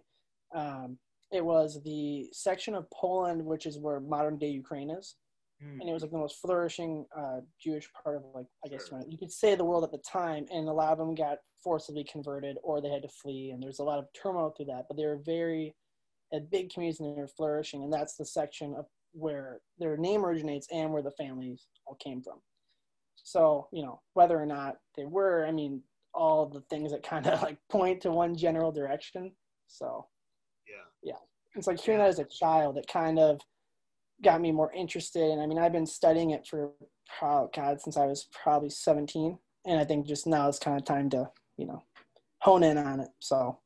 Um, it was the section of Poland which is where modern day Ukraine is, mm. and it was like the most flourishing uh, Jewish part of like I guess sure. you could say the world at the time. And a lot of them got forcibly converted or they had to flee, and there's a lot of turmoil through that. But they were very a big communities and they were flourishing, and that's the section of where their name originates and where the families all came from. So, you know, whether or not they were, I mean, all the things that kind of (laughs) like point to one general direction. So, yeah. Yeah. It's like hearing that as a child, it kind of got me more interested. And I mean, I've been studying it for, oh, God, since I was probably 17. And I think just now it's kind of time to, you know, hone in on it. So,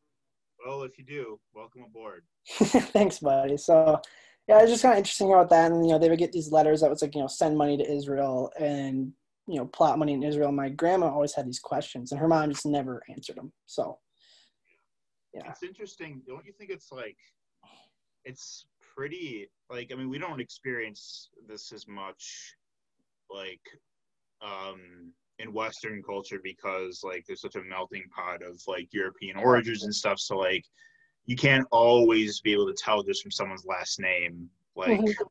well, if you do, welcome aboard. (laughs) Thanks, buddy. So, yeah, it's just kind of interesting about that. And, you know, they would get these letters that was like, you know, send money to Israel and you know plot money in Israel. My grandma always had these questions, and her mom just never answered them. So, yeah, it's interesting. Don't you think it's like it's pretty like I mean we don't experience this as much like um in Western culture because like there's such a melting pot of like European origins and stuff. So like you can't always be able to tell just from someone's last name like mm-hmm.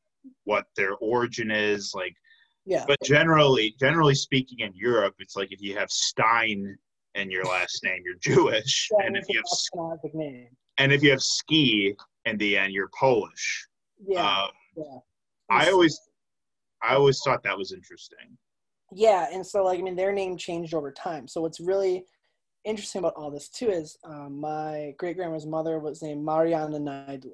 what their origin is. Like yeah. But generally, generally speaking, in Europe, it's like if you have Stein in your last name, you're Jewish, (laughs) yeah, and if you have name. and if you have ski in the end, you're Polish. Yeah. Um, yeah. I always, I always thought that was interesting. Yeah, and so like I mean, their name changed over time. So what's really interesting about all this too is um, my great grandma's mother was named Mariana Naidu.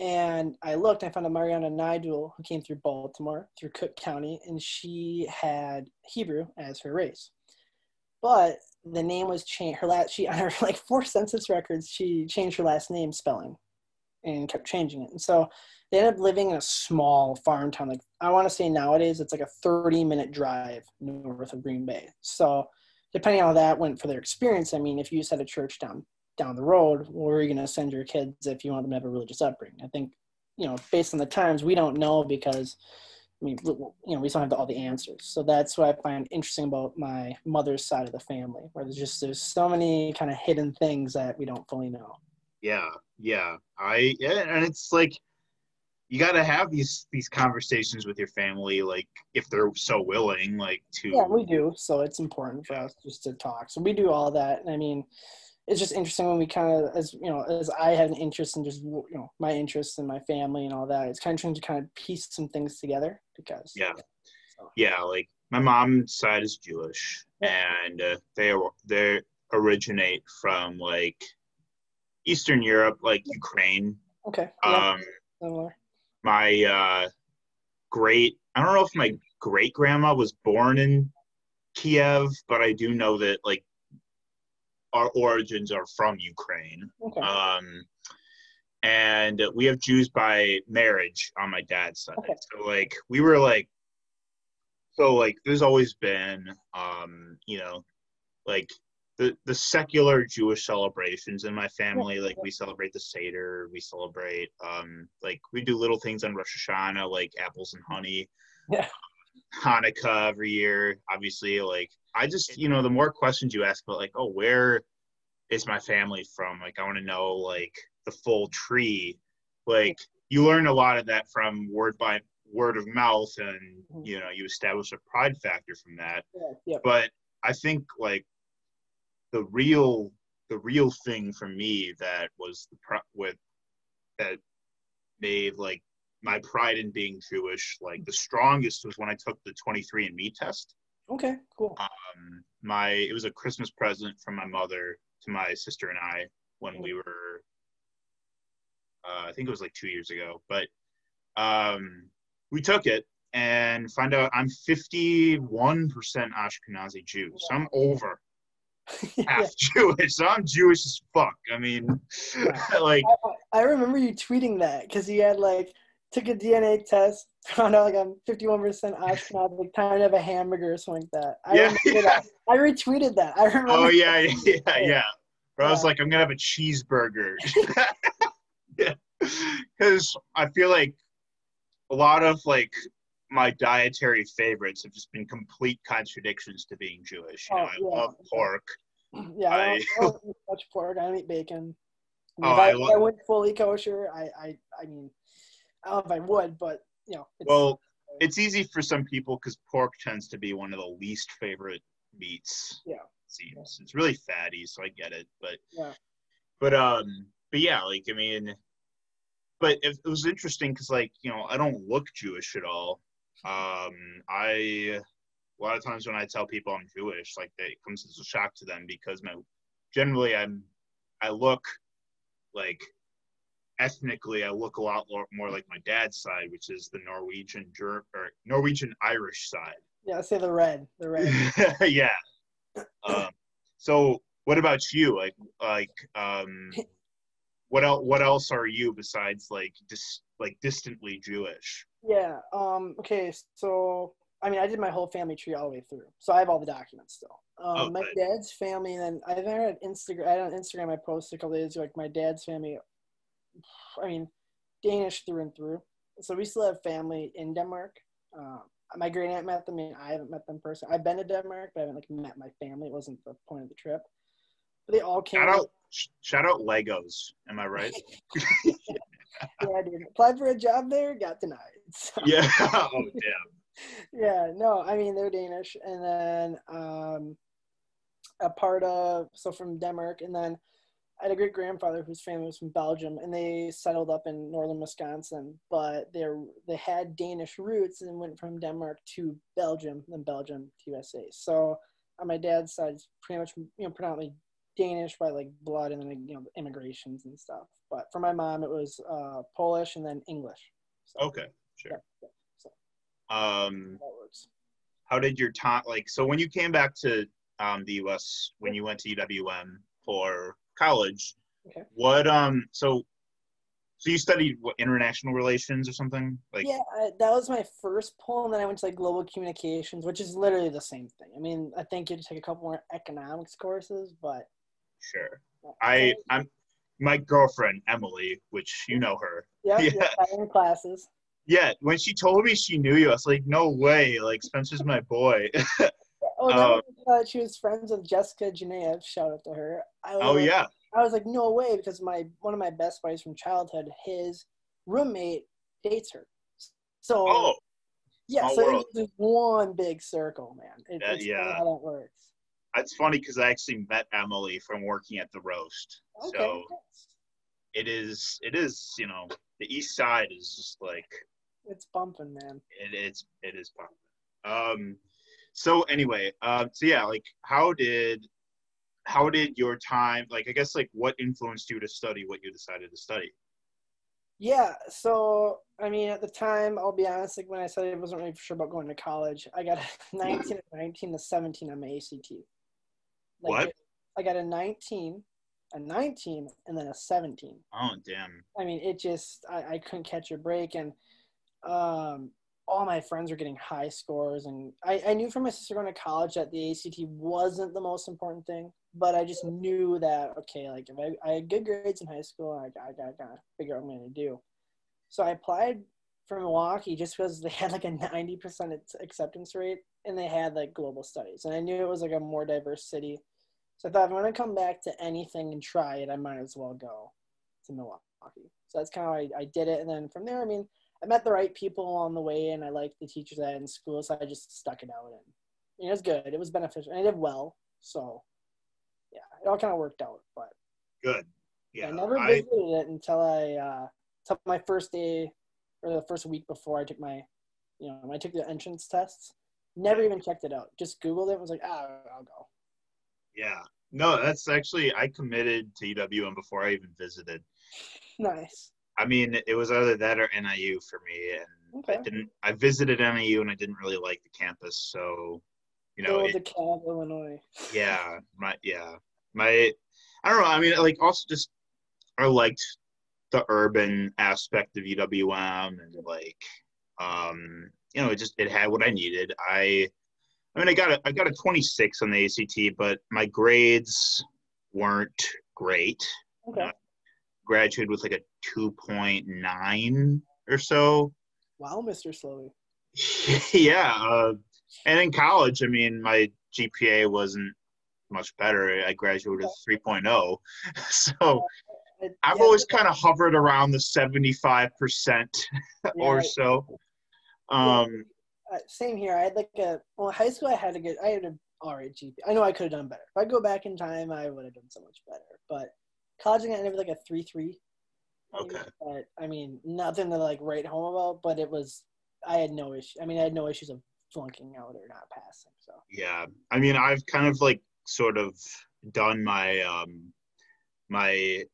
And I looked, I found a Mariana Nidal who came through Baltimore, through Cook County, and she had Hebrew as her race. But the name was changed. Her last, she on (laughs) her like four census records, she changed her last name spelling, and kept changing it. And so they ended up living in a small farm town. Like I want to say nowadays, it's like a thirty-minute drive north of Green Bay. So depending on how that went for their experience, I mean, if you just had a church down down the road, where are you going to send your kids if you want them to have a religious upbringing? I think, you know, based on the times, we don't know because, I mean, you know, we don't have all the answers. So that's what I find interesting about my mother's side of the family, where there's just there's so many kind of hidden things that we don't fully know. Yeah, yeah, I yeah, and it's like you got to have these these conversations with your family like if they're so willing like to yeah we do so it's important for us just to talk so we do all that i mean it's just interesting when we kind of as you know as i had an interest in just you know my interests and my family and all that it's kind of trying to kind of piece some things together because yeah. So. yeah like my mom's side is jewish and uh, they they originate from like eastern europe like ukraine. Okay. Yeah. um my uh great i don't know if my great grandma was born in kiev but i do know that like our origins are from Ukraine. Okay. Um, and we have Jews by marriage on my dad's side. Okay. So like we were like, so like there's always been, um, you know, like the the secular Jewish celebrations in my family. Like we celebrate the Seder, we celebrate um like we do little things on Rosh Hashanah like apples and honey. Yeah. Hanukkah every year, obviously. Like I just you know the more questions you ask about like oh where is my family from? Like I want to know like the full tree. Like you learn a lot of that from word by word of mouth and Mhm. you know you establish a pride factor from that Yeah. yeah. but i think like the real the real thing for me that was the pro- with that made like my pride in being jewish like the strongest was when i took the 23andme test Okay. Cool. um my it was a christmas present from my mother to my sister and i when we were uh, i think it was like two years ago but um we took it and find out i'm 51% ashkenazi jew so i'm over (laughs) yeah. half jewish so i'm jewish as fuck i mean (laughs) like I remember you tweeting that because you had like took a DNA test, (laughs) found out like I'm 51% Ashkenaz, like time to have a hamburger or something like that. I Yeah, remember that. I retweeted that. I remember. oh yeah yeah yeah (laughs) but i was like i'm gonna have a cheeseburger (laughs) because i feel like a lot of like my dietary favorites have just been complete contradictions to being jewish you oh, know Oh, i yeah. love pork Yeah, I don't, I- I don't eat much pork. I don't eat bacon. I Oh, if I, I I went fully kosher, I, I, I mean, I don't know if I would, but you know, it's, well it's easy for some people because pork tends to be one of the least favorite meats Yeah. it seems it's really fatty so i get it but Yeah. but um but yeah like i mean but it, it was interesting because like you know i don't look jewish at all um i a lot of times when i tell people i'm jewish like they, it comes as a shock to them because my generally i'm i look like ethnically i look a lot more like my dad's side which is the norwegian Ger- or norwegian irish side yeah, I say the red, the red. (laughs) yeah um, so what about you like like um what else what else are you besides like dis like distantly jewish Yeah. Um. Okay. So I mean, I did my whole family tree all the way through, so I have all the documents still. Um, Oh, my good. dad's family, and then I think I had Instagram. I had on Instagram. I posted a couple days ago, like my dad's family. I mean, Danish through and through. So we still have family in Denmark. Um, my great aunt met them. I mean, I haven't met them personally. I've been to Denmark, but I haven't like met my family. It wasn't the point of the trip. But they all came. shout out shout out legos am i right (laughs) Yeah, I did. Applied for a job there, got denied. (laughs) So. yeah oh damn yeah no i mean they're danish and then um a part of so from denmark and then i had a great grandfather whose family was from belgium and they settled up in northern wisconsin but they're they had danish roots and went from denmark to belgium then belgium to usa so on my dad's side it's pretty much you know predominantly danish by like blood and then you know immigrations and stuff. But for my mom it was uh polish and then english. So, okay sure. yeah, so. Um that works. how did your time like so when you came back to um, the us when you went to uwm for college Okay. what um so so you studied what international relations or something like yeah, I, that was my first pull, and then I went to like global communications, which is literally the same thing. I mean, I think you had to take a couple more economics courses, but sure i i'm my girlfriend emily which you know her yeah, (laughs) yeah in classes. yeah when she told me she knew you i was like no way like spencer's my boy (laughs) Oh, Oh. I thought she was friends with Jessica Genev. Shout out to her. I was oh like, yeah I was like, no way, because my one of my best buddies from childhood, his roommate dates her. So oh yeah, small so world. it's just one big circle, man. It, Yeah, it's yeah. how that works. it's funny because i actually met emily from working at the roast Okay. so it is it is you know the east side is just like it's bumping, man. it, it's it is popular um so anyway um so yeah like how did how did your time like i guess like what influenced you to study what you decided to study Yeah, so I mean, at the time, I'll be honest. Like when I said I wasn't really sure about going to college, I got a (laughs) 19, a 19, a 17 on my ACT. Like, What? I got a 19, a 19, and then a 17. oh damn I mean, it just I, I couldn't catch a break, and um, all my friends were getting high scores, and I, I knew from my sister going to college that the ACT wasn't the most important thing. but I just knew that okay, like if I, I had good grades in high school, I, I got to figure out what I'm going to do. So I applied for Milwaukee just because they had like a 90% acceptance rate and they had like global studies. And I knew it was like a more diverse city. So I thought if I'm going to come back to anything and try it, I might as well go to Milwaukee. So that's kind of how I, I did it. And then from there, I mean, I met the right people along the way and I liked the teachers I had in school. So I just stuck it out and it was good. It was beneficial. And I did well. So yeah, it all kind of worked out. But good. Yeah. I never visited I, it until I, uh, until my first day or the first week before I took my, you know, I took the entrance tests. Never even checked it out. Just Googled it. Was like, ah, I'll go. Yeah. No, that's actually I committed to UWM before I even visited. (laughs) Nice. I mean, it was either that or NIU for me, and okay. I didn't. I visited NIU and I didn't really like the campus, so you know. Oh, it, DeKalb, Illinois. Yeah, my yeah, my. I don't know. I mean, like also just I liked the urban aspect of UWM and like um, you know, it just it had what I needed. I I mean I got a I got a 26 on the ACT, but my grades weren't great. Okay. Uh, graduated with like a 2.9 or so. Wow, Mr. Slowey. (laughs) yeah, uh, and in college, I mean, my GPA wasn't much better. I graduated with 3.0. (laughs) So I've yeah, always kind of hovered around the 75% (laughs) yeah, or so. Um, uh, same here. I had like a, well, high school, I had a good, I had an all right GP. I know I could have done better. If I go back in time, I would have done so much better. But college, I ended with like a 3 3. Okay. But I mean, nothing to like write home about, but it was, I had no issue. I mean, I had no issues of flunking out or not passing. So, yeah. I mean, I've kind of like sort of done my, um, my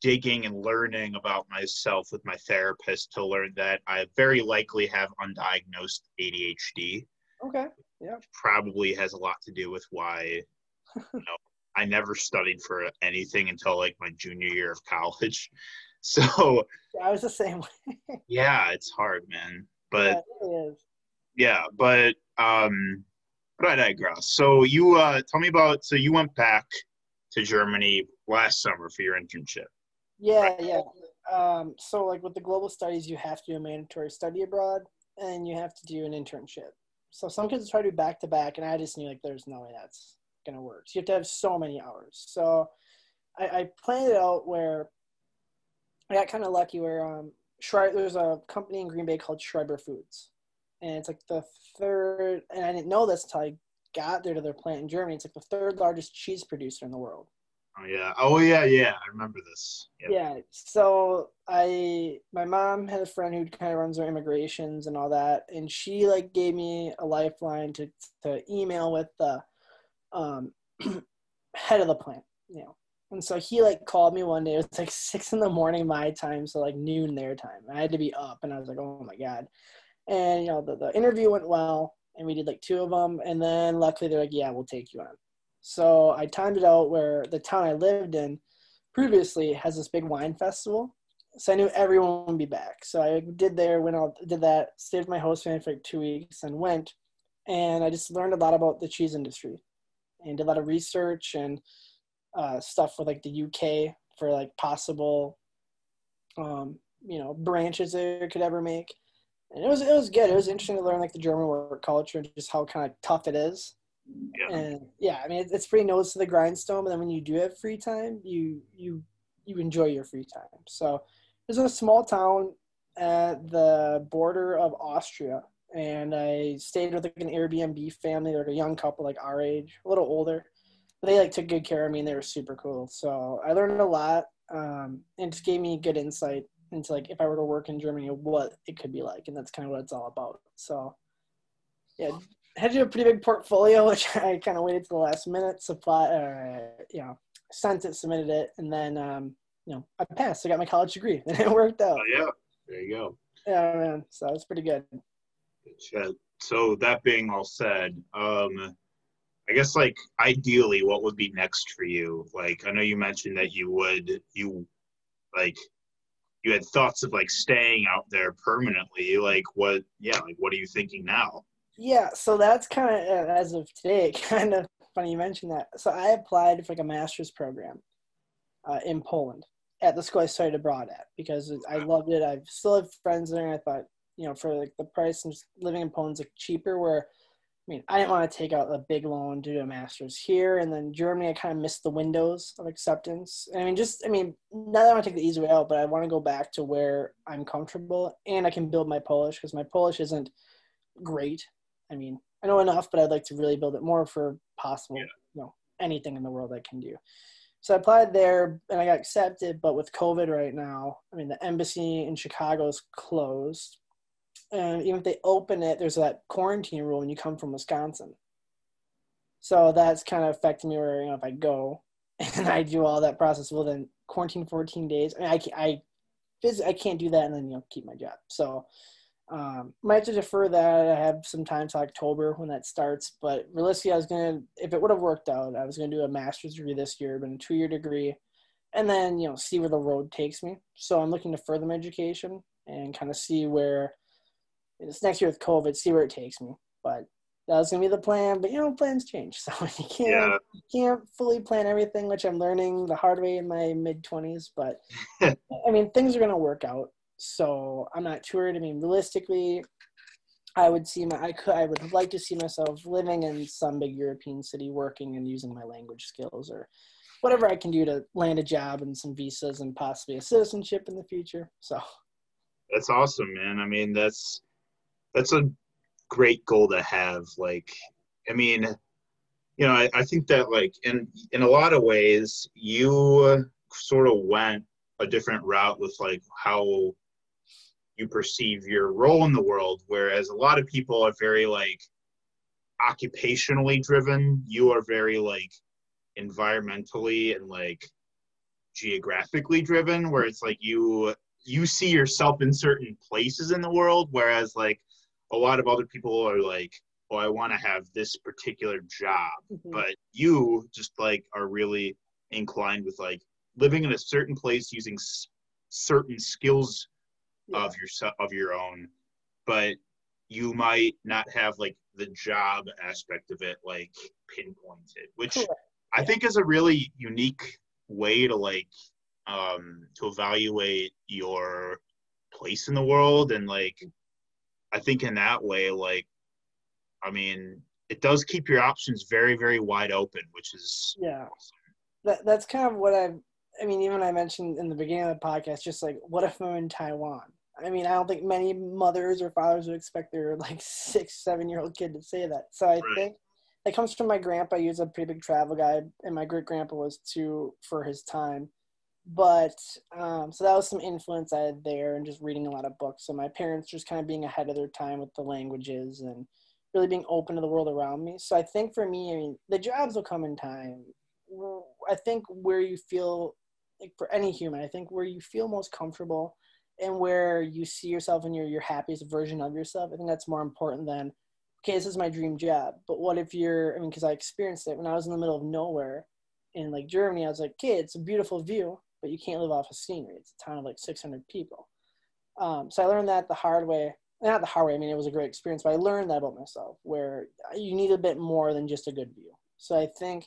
digging and learning about myself with my therapist to learn that I very likely have undiagnosed ADHD. Okay. Yeah. Probably has a lot to do with why (laughs) you know, I never studied for anything until like my junior year of college. (laughs) So I was the same way. (laughs) yeah, it's hard, man. But yeah, yeah, but um but I digress. So you uh tell me about so you went back to Germany last summer for your internship. Yeah, yeah. Um, so like with the global studies, you have to do a mandatory study abroad, and you have to do an internship. So some kids try to do back to back, and I just knew like there's no way that's gonna work. So you have to have so many hours. So I, I planned it out where I got kind of lucky where um Schreiber, there's a company in Green Bay called Schreiber Foods, and it's like the third. And I didn't know this until I got there to their plant in Germany. It's like the third largest cheese producer in the world. Oh yeah. Oh yeah, yeah. I remember this. Yep. Yeah. So I my mom had a friend who kind of runs our immigrations and all that, and she like gave me a lifeline to to email with the um (clears throat) head of the plant, you know. And so he like called me one day. It was like six in the morning my time, so like noon their time. I had to be up, and I was like, oh my god. And you know the the interview went well, and we did like two of them, and then luckily they're like, yeah, we'll take you on. So I timed it out where the town I lived in previously has this big wine festival. So I knew everyone would be back. So I did there, went out, did that, stayed with my host family for like two weeks and went. And I just learned a lot about the cheese industry and did a lot of research and uh, stuff with like the UK for like possible, um, you know, branches they could ever make. And it was, it was good. It was interesting to learn like the German work culture and just how kind of tough it is yeah. And yeah, I mean, it's pretty nose to the grindstone. But then when you do have free time, you you you enjoy your free time. So it's in a small town at the border of Austria, and I stayed with like an Airbnb family, like a young couple, like our age, a little older. But they like took good care of me, and they were super cool. So I learned a lot, um, and just gave me good insight into like if I were to work in Germany, what it could be like, and that's kind of what it's all about. So yeah, had to do a pretty big portfolio, (laughs) which I kind of waited to the last minute. Supply, uh, you know, sent it, submitted it, and then um, you know I passed. I got my college degree, (laughs) and it worked out. Oh, yeah, there you go. Yeah, man. So it's pretty good. So that being all said, um, I guess like ideally, what would be next for you? Like I know you mentioned that you would you like you had thoughts of like staying out there permanently. Like what? Yeah, like what are you thinking now? yeah, so that's kind of uh, as of today, (laughs) kind of funny you mentioned that. So I applied for like a master's program uh, in Poland at the school I studied abroad at because I loved it. I still have friends there, I thought, you know, for like the price of living in Poland's like cheaper. Where I mean, I didn't want to take out a big loan to do a master's here, and then Germany, I kind of missed the windows of acceptance. I mean, just I mean, not that I want to take the easy way out, but I want to go back to where I'm comfortable and I can build my Polish because my Polish isn't great. I mean, I know enough, but I'd like to really build it more for possible, yeah. you know, anything in the world I can do. So I applied there and I got accepted, but with COVID right now, I mean, the embassy in Chicago is closed and even if they open it, there's that quarantine rule when you come from Wisconsin. So that's kind of affecting me. Where you know, if I go (laughs) and I do all that process, well, then quarantine 14 days. I mean, I I, phys- I can't do that and then you know keep my job. So um, might have to defer that. I have some time to October when that starts. But realistically, I was gonna, if it would have worked out, I was gonna do a master's degree this year, but a two-year degree, and then you know see where the road takes me. So I'm looking to further my education and kind of see where this next year with COVID, see where it takes me. But that was gonna be the plan. But you know, plans change, (laughs) so you can't yeah. you can't fully plan everything, which I'm learning the hard way in my mid twenties. But (laughs) I mean, things are gonna work out. So I'm not too worried. I mean, realistically, I would see my I could I would like to see myself living in some big European city, working and using my language skills or whatever I can do to land a job and some visas and possibly a citizenship in the future. So that's awesome, man. I mean, that's that's a great goal to have. Like, I mean, you know, I, I think that like in in a lot of ways, you sort of went a different route with like how you perceive your role in the world, whereas a lot of people are very like occupationally driven. You are very like environmentally and like geographically driven, where it's like you you see yourself in certain places in the world, whereas like a lot of other people are like, oh, I want to have this particular job. Mm-hmm. But you just like are really inclined with like living in a certain place using s- certain skills yeah. of your of your own, but you might not have like the job aspect of it like pinpointed, which I think is a really unique way to like um to evaluate your place in the world and like I think in that way, like, I mean, it does keep your options very, very wide open, which is yeah. Awesome. That that's kind of what I've. I mean, even I mentioned in the beginning of the podcast, just like, what if I'm in Taiwan? I mean, I don't think many mothers or fathers would expect their like six, seven year old kid to say that. So I right. think it comes from my grandpa. He was a pretty big travel guy, and my great grandpa was too for his time but um, so that was some influence I had there and just reading a lot of books. So my parents just kind of being ahead of their time with the languages and really being open to the world around me. So I think for me, I mean, the jobs will come in time. I think where you feel like for any human, I think where you feel most comfortable and where you see yourself and you're your happiest version of yourself. I think that's more important than okay, this is my dream job. But what if you're? I mean, because I experienced it when I was in the middle of nowhere in like Germany. I was like, okay, it's a beautiful view but you can't live off of scenery. It's a town of like 600 people. Um, so I learned that the hard way. Not the hard way. I mean, it was a great experience, but I learned that about myself, where you need a bit more than just a good view. So I think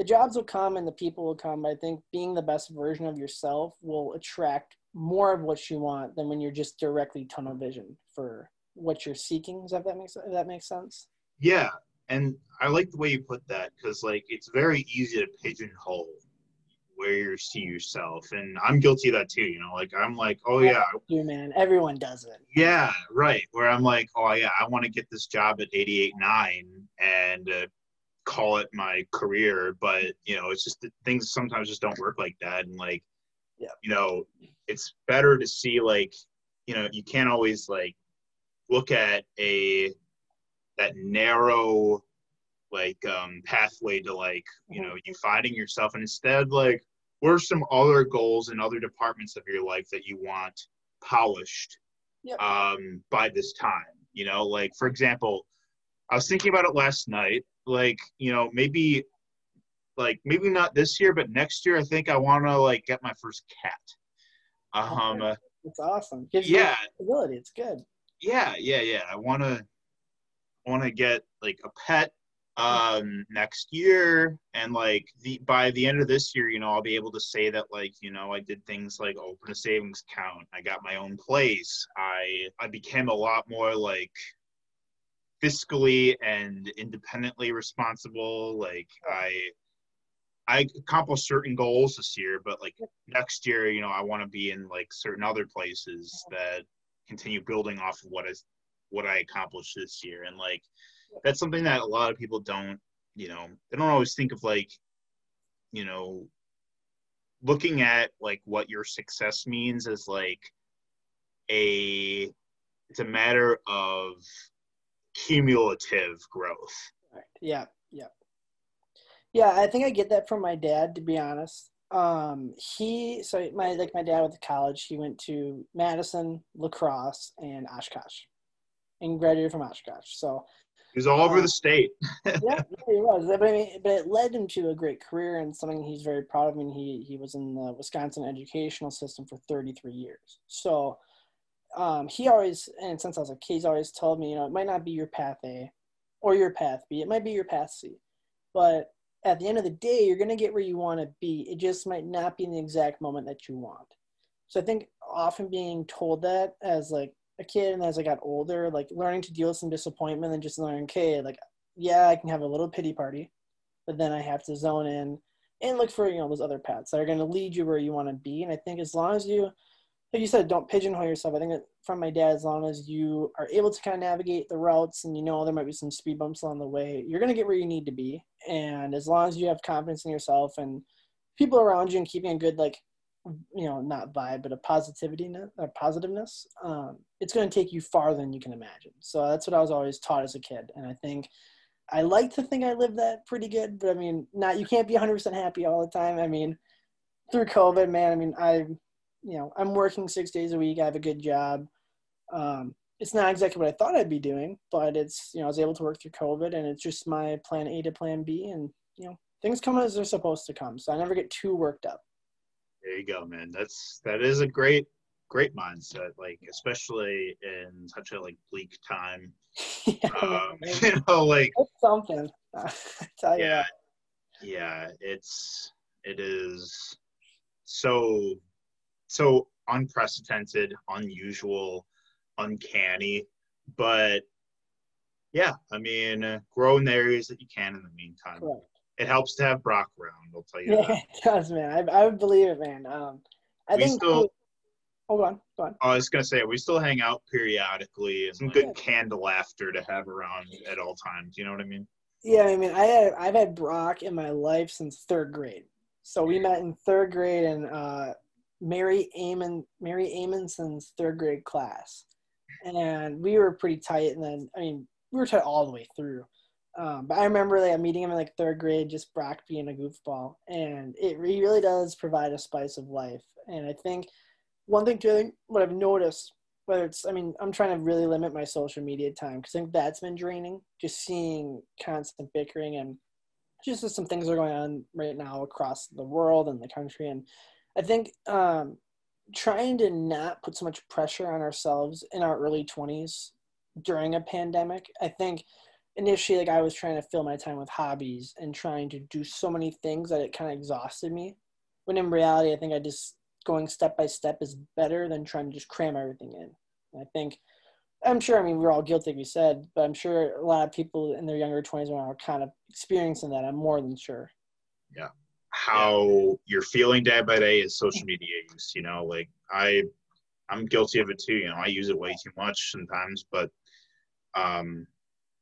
the jobs will come and the people will come. But I think being the best version of yourself will attract more of what you want than when you're just directly tunnel vision for what you're seeking. Does that, makes that makes sense? Yeah, and I like the way you put that because like it's very easy to pigeonhole where you see yourself and i'm guilty of that too you know like i'm like oh yeah you man everyone does it yeah right where i'm like oh yeah i want to get this job at 88.9 and uh, call it my career but you know it's just things sometimes just don't work like that and like yeah. you know it's better to see like you know you can't always like look at a that narrow like um pathway to like you know you finding yourself and instead like what are some other goals in other departments of your life that you want polished yep. um by this time? You know like for example i was thinking about it last night like you know maybe like maybe not this year but next year i think i want to like get my first cat. Um okay. it's awesome. Gives yeah. ability it's good. Yeah yeah yeah. I want to want to get like a pet um next year. And like the by the end of this year you know i'll be able to say that like you know i did things like open a savings account. I got my own place. I i became a lot more like fiscally and independently responsible. Like i i accomplished certain goals this year but like next year you know i want to be in like certain other places that continue building off of what is what i accomplished this year. And like that's something that a lot of people don't you know they don't always think of like you know looking at like what your success means as like a it's a matter of cumulative growth Right. Yeah, yeah, yeah. I think I get that from my dad, to be honest. Um, he so my like my dad went to college. He went to Madison, La Crosse, and Oshkosh, and graduated from Oshkosh. So he was all over the state (laughs) yeah, yeah, he was. But, I mean, but it led him to a great career and something he's very proud of. I mean, he he was in the Wisconsin educational system for 33 years. So um, he always, and since I was a kid, he's always told me, you know, it might not be your path A or your path B. It might be your path C. But at the end of the day, you're going to get where you want to be. It just might not be in the exact moment that you want. So I think often being told that as like a kid and as I got older, like learning to deal with some disappointment and just learning, okay, like, yeah, I can have a little pity party, but then I have to zone in and look for, you know, those other paths that are going to lead you where you want to be. And I think as long as you, like you said, don't pigeonhole yourself. I think from my dad, as long as you are able to kind of navigate the routes and you know there might be some speed bumps along the way, you're going to get where you need to be. And as long as you have confidence in yourself and people around you and keeping a good, like, you know, not vibe, but a positivity, a positiveness, um, it's going to take you farther than you can imagine. So that's what I was always taught as a kid. And I think I like to think I lived that pretty good, but I mean, not, you can't be 100% happy all the time. I mean, through COVID, man, I mean, I, you know, I'm working six days a week. I have a good job. Um, it's not exactly what I thought I'd be doing, but it's, you know, I was able to work through COVID and it's just my plan A to plan B. And, you know, things come as they're supposed to come. So I never get too worked up. There you go man that's that is a great great mindset like especially in such a like bleak time (laughs) yeah, um, (laughs) you know like It's something. (laughs) Tell you yeah yeah it's it is so so unprecedented unusual uncanny but yeah i mean grow in the areas that you can in the meantime Correct. It helps to have brock around i'll tell you Yeah, (laughs) that it does, man. I, I would believe it, man. Um, I We think. still- Hold on, go on. I was gonna say we still hang out periodically. Some good canned laughter to have around at all times. You know what I mean? Yeah, I mean, I had I've had Brock in my life since third grade. So we met in third grade in uh, Mary Amon Mary Amonson's third grade class, and we were pretty tight. And then I mean, we were tight all the way through. Um, but I remember like meeting him in like third grade, just Brock being a goofball, and it really does provide a spice of life. And I think one thing too, I think what I've noticed, whether it's, I mean, I'm trying to really limit my social media time because I think that's been draining. Just seeing constant bickering and just as some things are going on right now across the world and the country, and I think um, trying to not put so much pressure on ourselves in our early 20s during a pandemic. I think initially, like I was trying to fill my time with hobbies and trying to do so many things that it kind of exhausted me. When in reality, I think I just going step by step is better than trying to just cram everything in. And I think, I'm sure, I mean, we're all guilty, like we said, but I'm sure a lot of people in their younger 20s are kind of experiencing that. I'm more than sure. Yeah, how you're feeling day by day is social media use. You know, like I, I'm guilty of it too. You know, I use it way too much sometimes, but, um,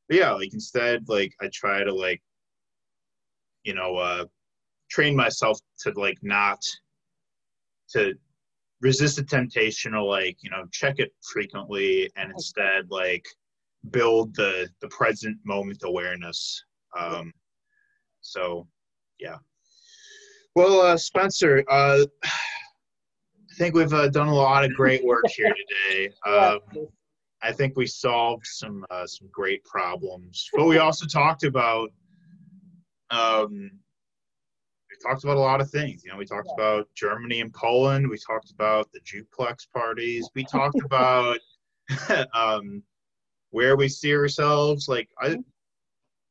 but yeah, like instead, like I try to like, you know, uh, train myself to like not to resist the temptation to like you know check it frequently and instead like build the the present moment awareness. Um so yeah. Well uh spencer uh (sighs) i think we've uh, done a lot of great work here (laughs) today. Um i think we solved some uh, some great problems but we also talked about um we talked about a lot of things. You know, we talked about Germany and Poland. We talked about the Duplex parties. We talked about (laughs) um, where we see ourselves. Like I,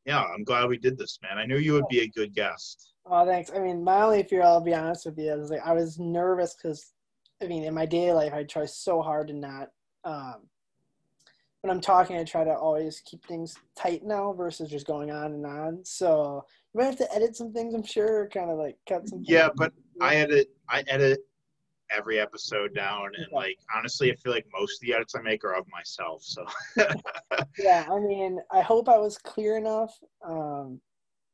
yeah, I'm glad we did this, man. I knew you would be a good guest. Oh, thanks. I mean, my only fear, I'll be honest with you, is like I was nervous because, I mean, in my daily life, I try so hard to not. Um, when I'm talking, I try to always keep things tight now versus just going on and on. So you might have to edit some things, I'm sure, kind of like cut some. Yeah, but I edit. I edit every episode down, and Okay. like honestly, I feel like most of the edits I make are of myself. So (laughs) yeah, I mean, I hope I was clear enough. Um,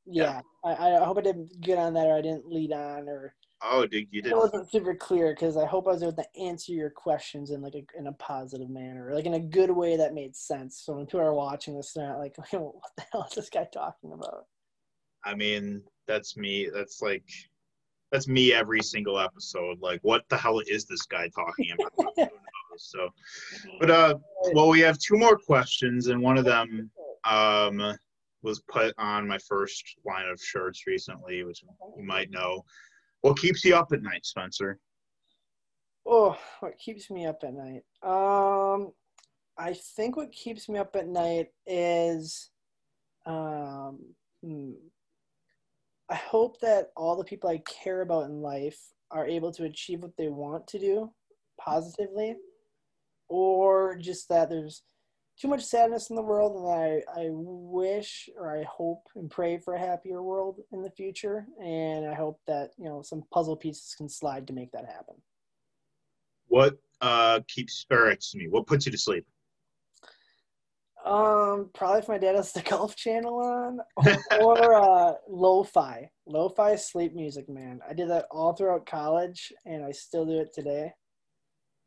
yeah, I, I hope I didn't get on that or I didn't lead on or oh, dude, you did. it wasn't super clear because I hope I was able to answer your questions in like a, in a positive manner, like in a good way that made sense. So when people are watching this, they're not like, (laughs) what the hell is this guy talking about? I mean, that's me. That's like. That's me every single episode. Like, what the hell is this guy talking about? (laughs) So, but uh, well, we have two more questions, and one of them um, was put on my first line of shirts recently, which you might know. What keeps you up at night, Spencer? Oh, what keeps me up at night? Um, I think what keeps me up at night is, um, hmm, I hope that all the people I care about in life are able to achieve what they want to do positively, or just that there's too much sadness in the world and I, I wish or I hope and pray for a happier world in the future. And I hope that, you know, some puzzle pieces can slide to make that happen. What uh, keeps, or excuse me, what puts you to sleep? Um, probably if my dad has the (laughs) golf channel on, or uh, lo-fi, lo-fi sleep music. Man, I did that all throughout college, and I still do it today.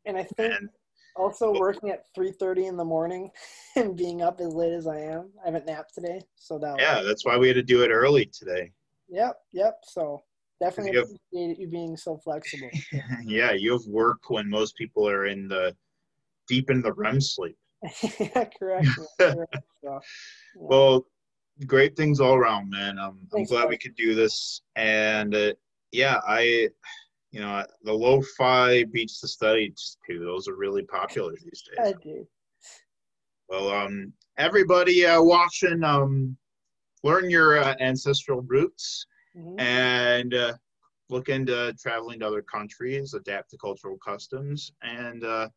And I think And also working at three thirty in the morning (laughs) and being up as late as I am. I haven't napped today, so that. yeah, that's why we had to do it early today. Yep. Yep. So definitely You have- appreciate you being so flexible. (laughs) yeah, you have work when most people are in the deep in the REM sleep. (laughs) yeah, correct. correct. So, yeah. Well, great things all around, man. Um, I'm Thanks, glad we could do this, and uh, yeah, I, you know, the lo-fi beats the study too. Those are really popular these days. I do. Well, um, everybody uh, watching, um, learn your uh, ancestral roots Mhm. and uh, look into traveling to other countries, adapt to cultural customs, and uh,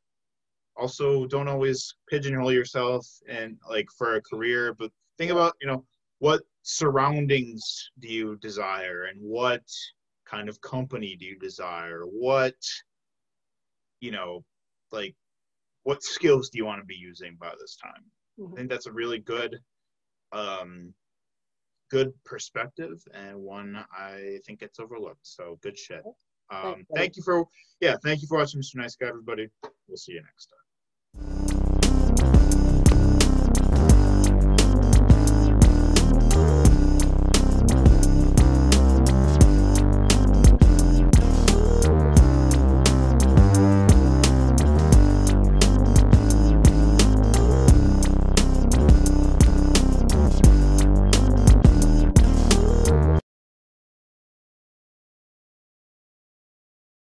also don't always pigeonhole yourself and like for a career, but think about you know what surroundings do you desire and what kind of company do you desire? What you know, like what skills do you want to be using by this time? I Mhm. think that's a really good um good perspective and one I think gets overlooked. So good shit. Um, thank you for yeah, thank you for watching Mr. Nice Guy, everybody. We'll see you next time.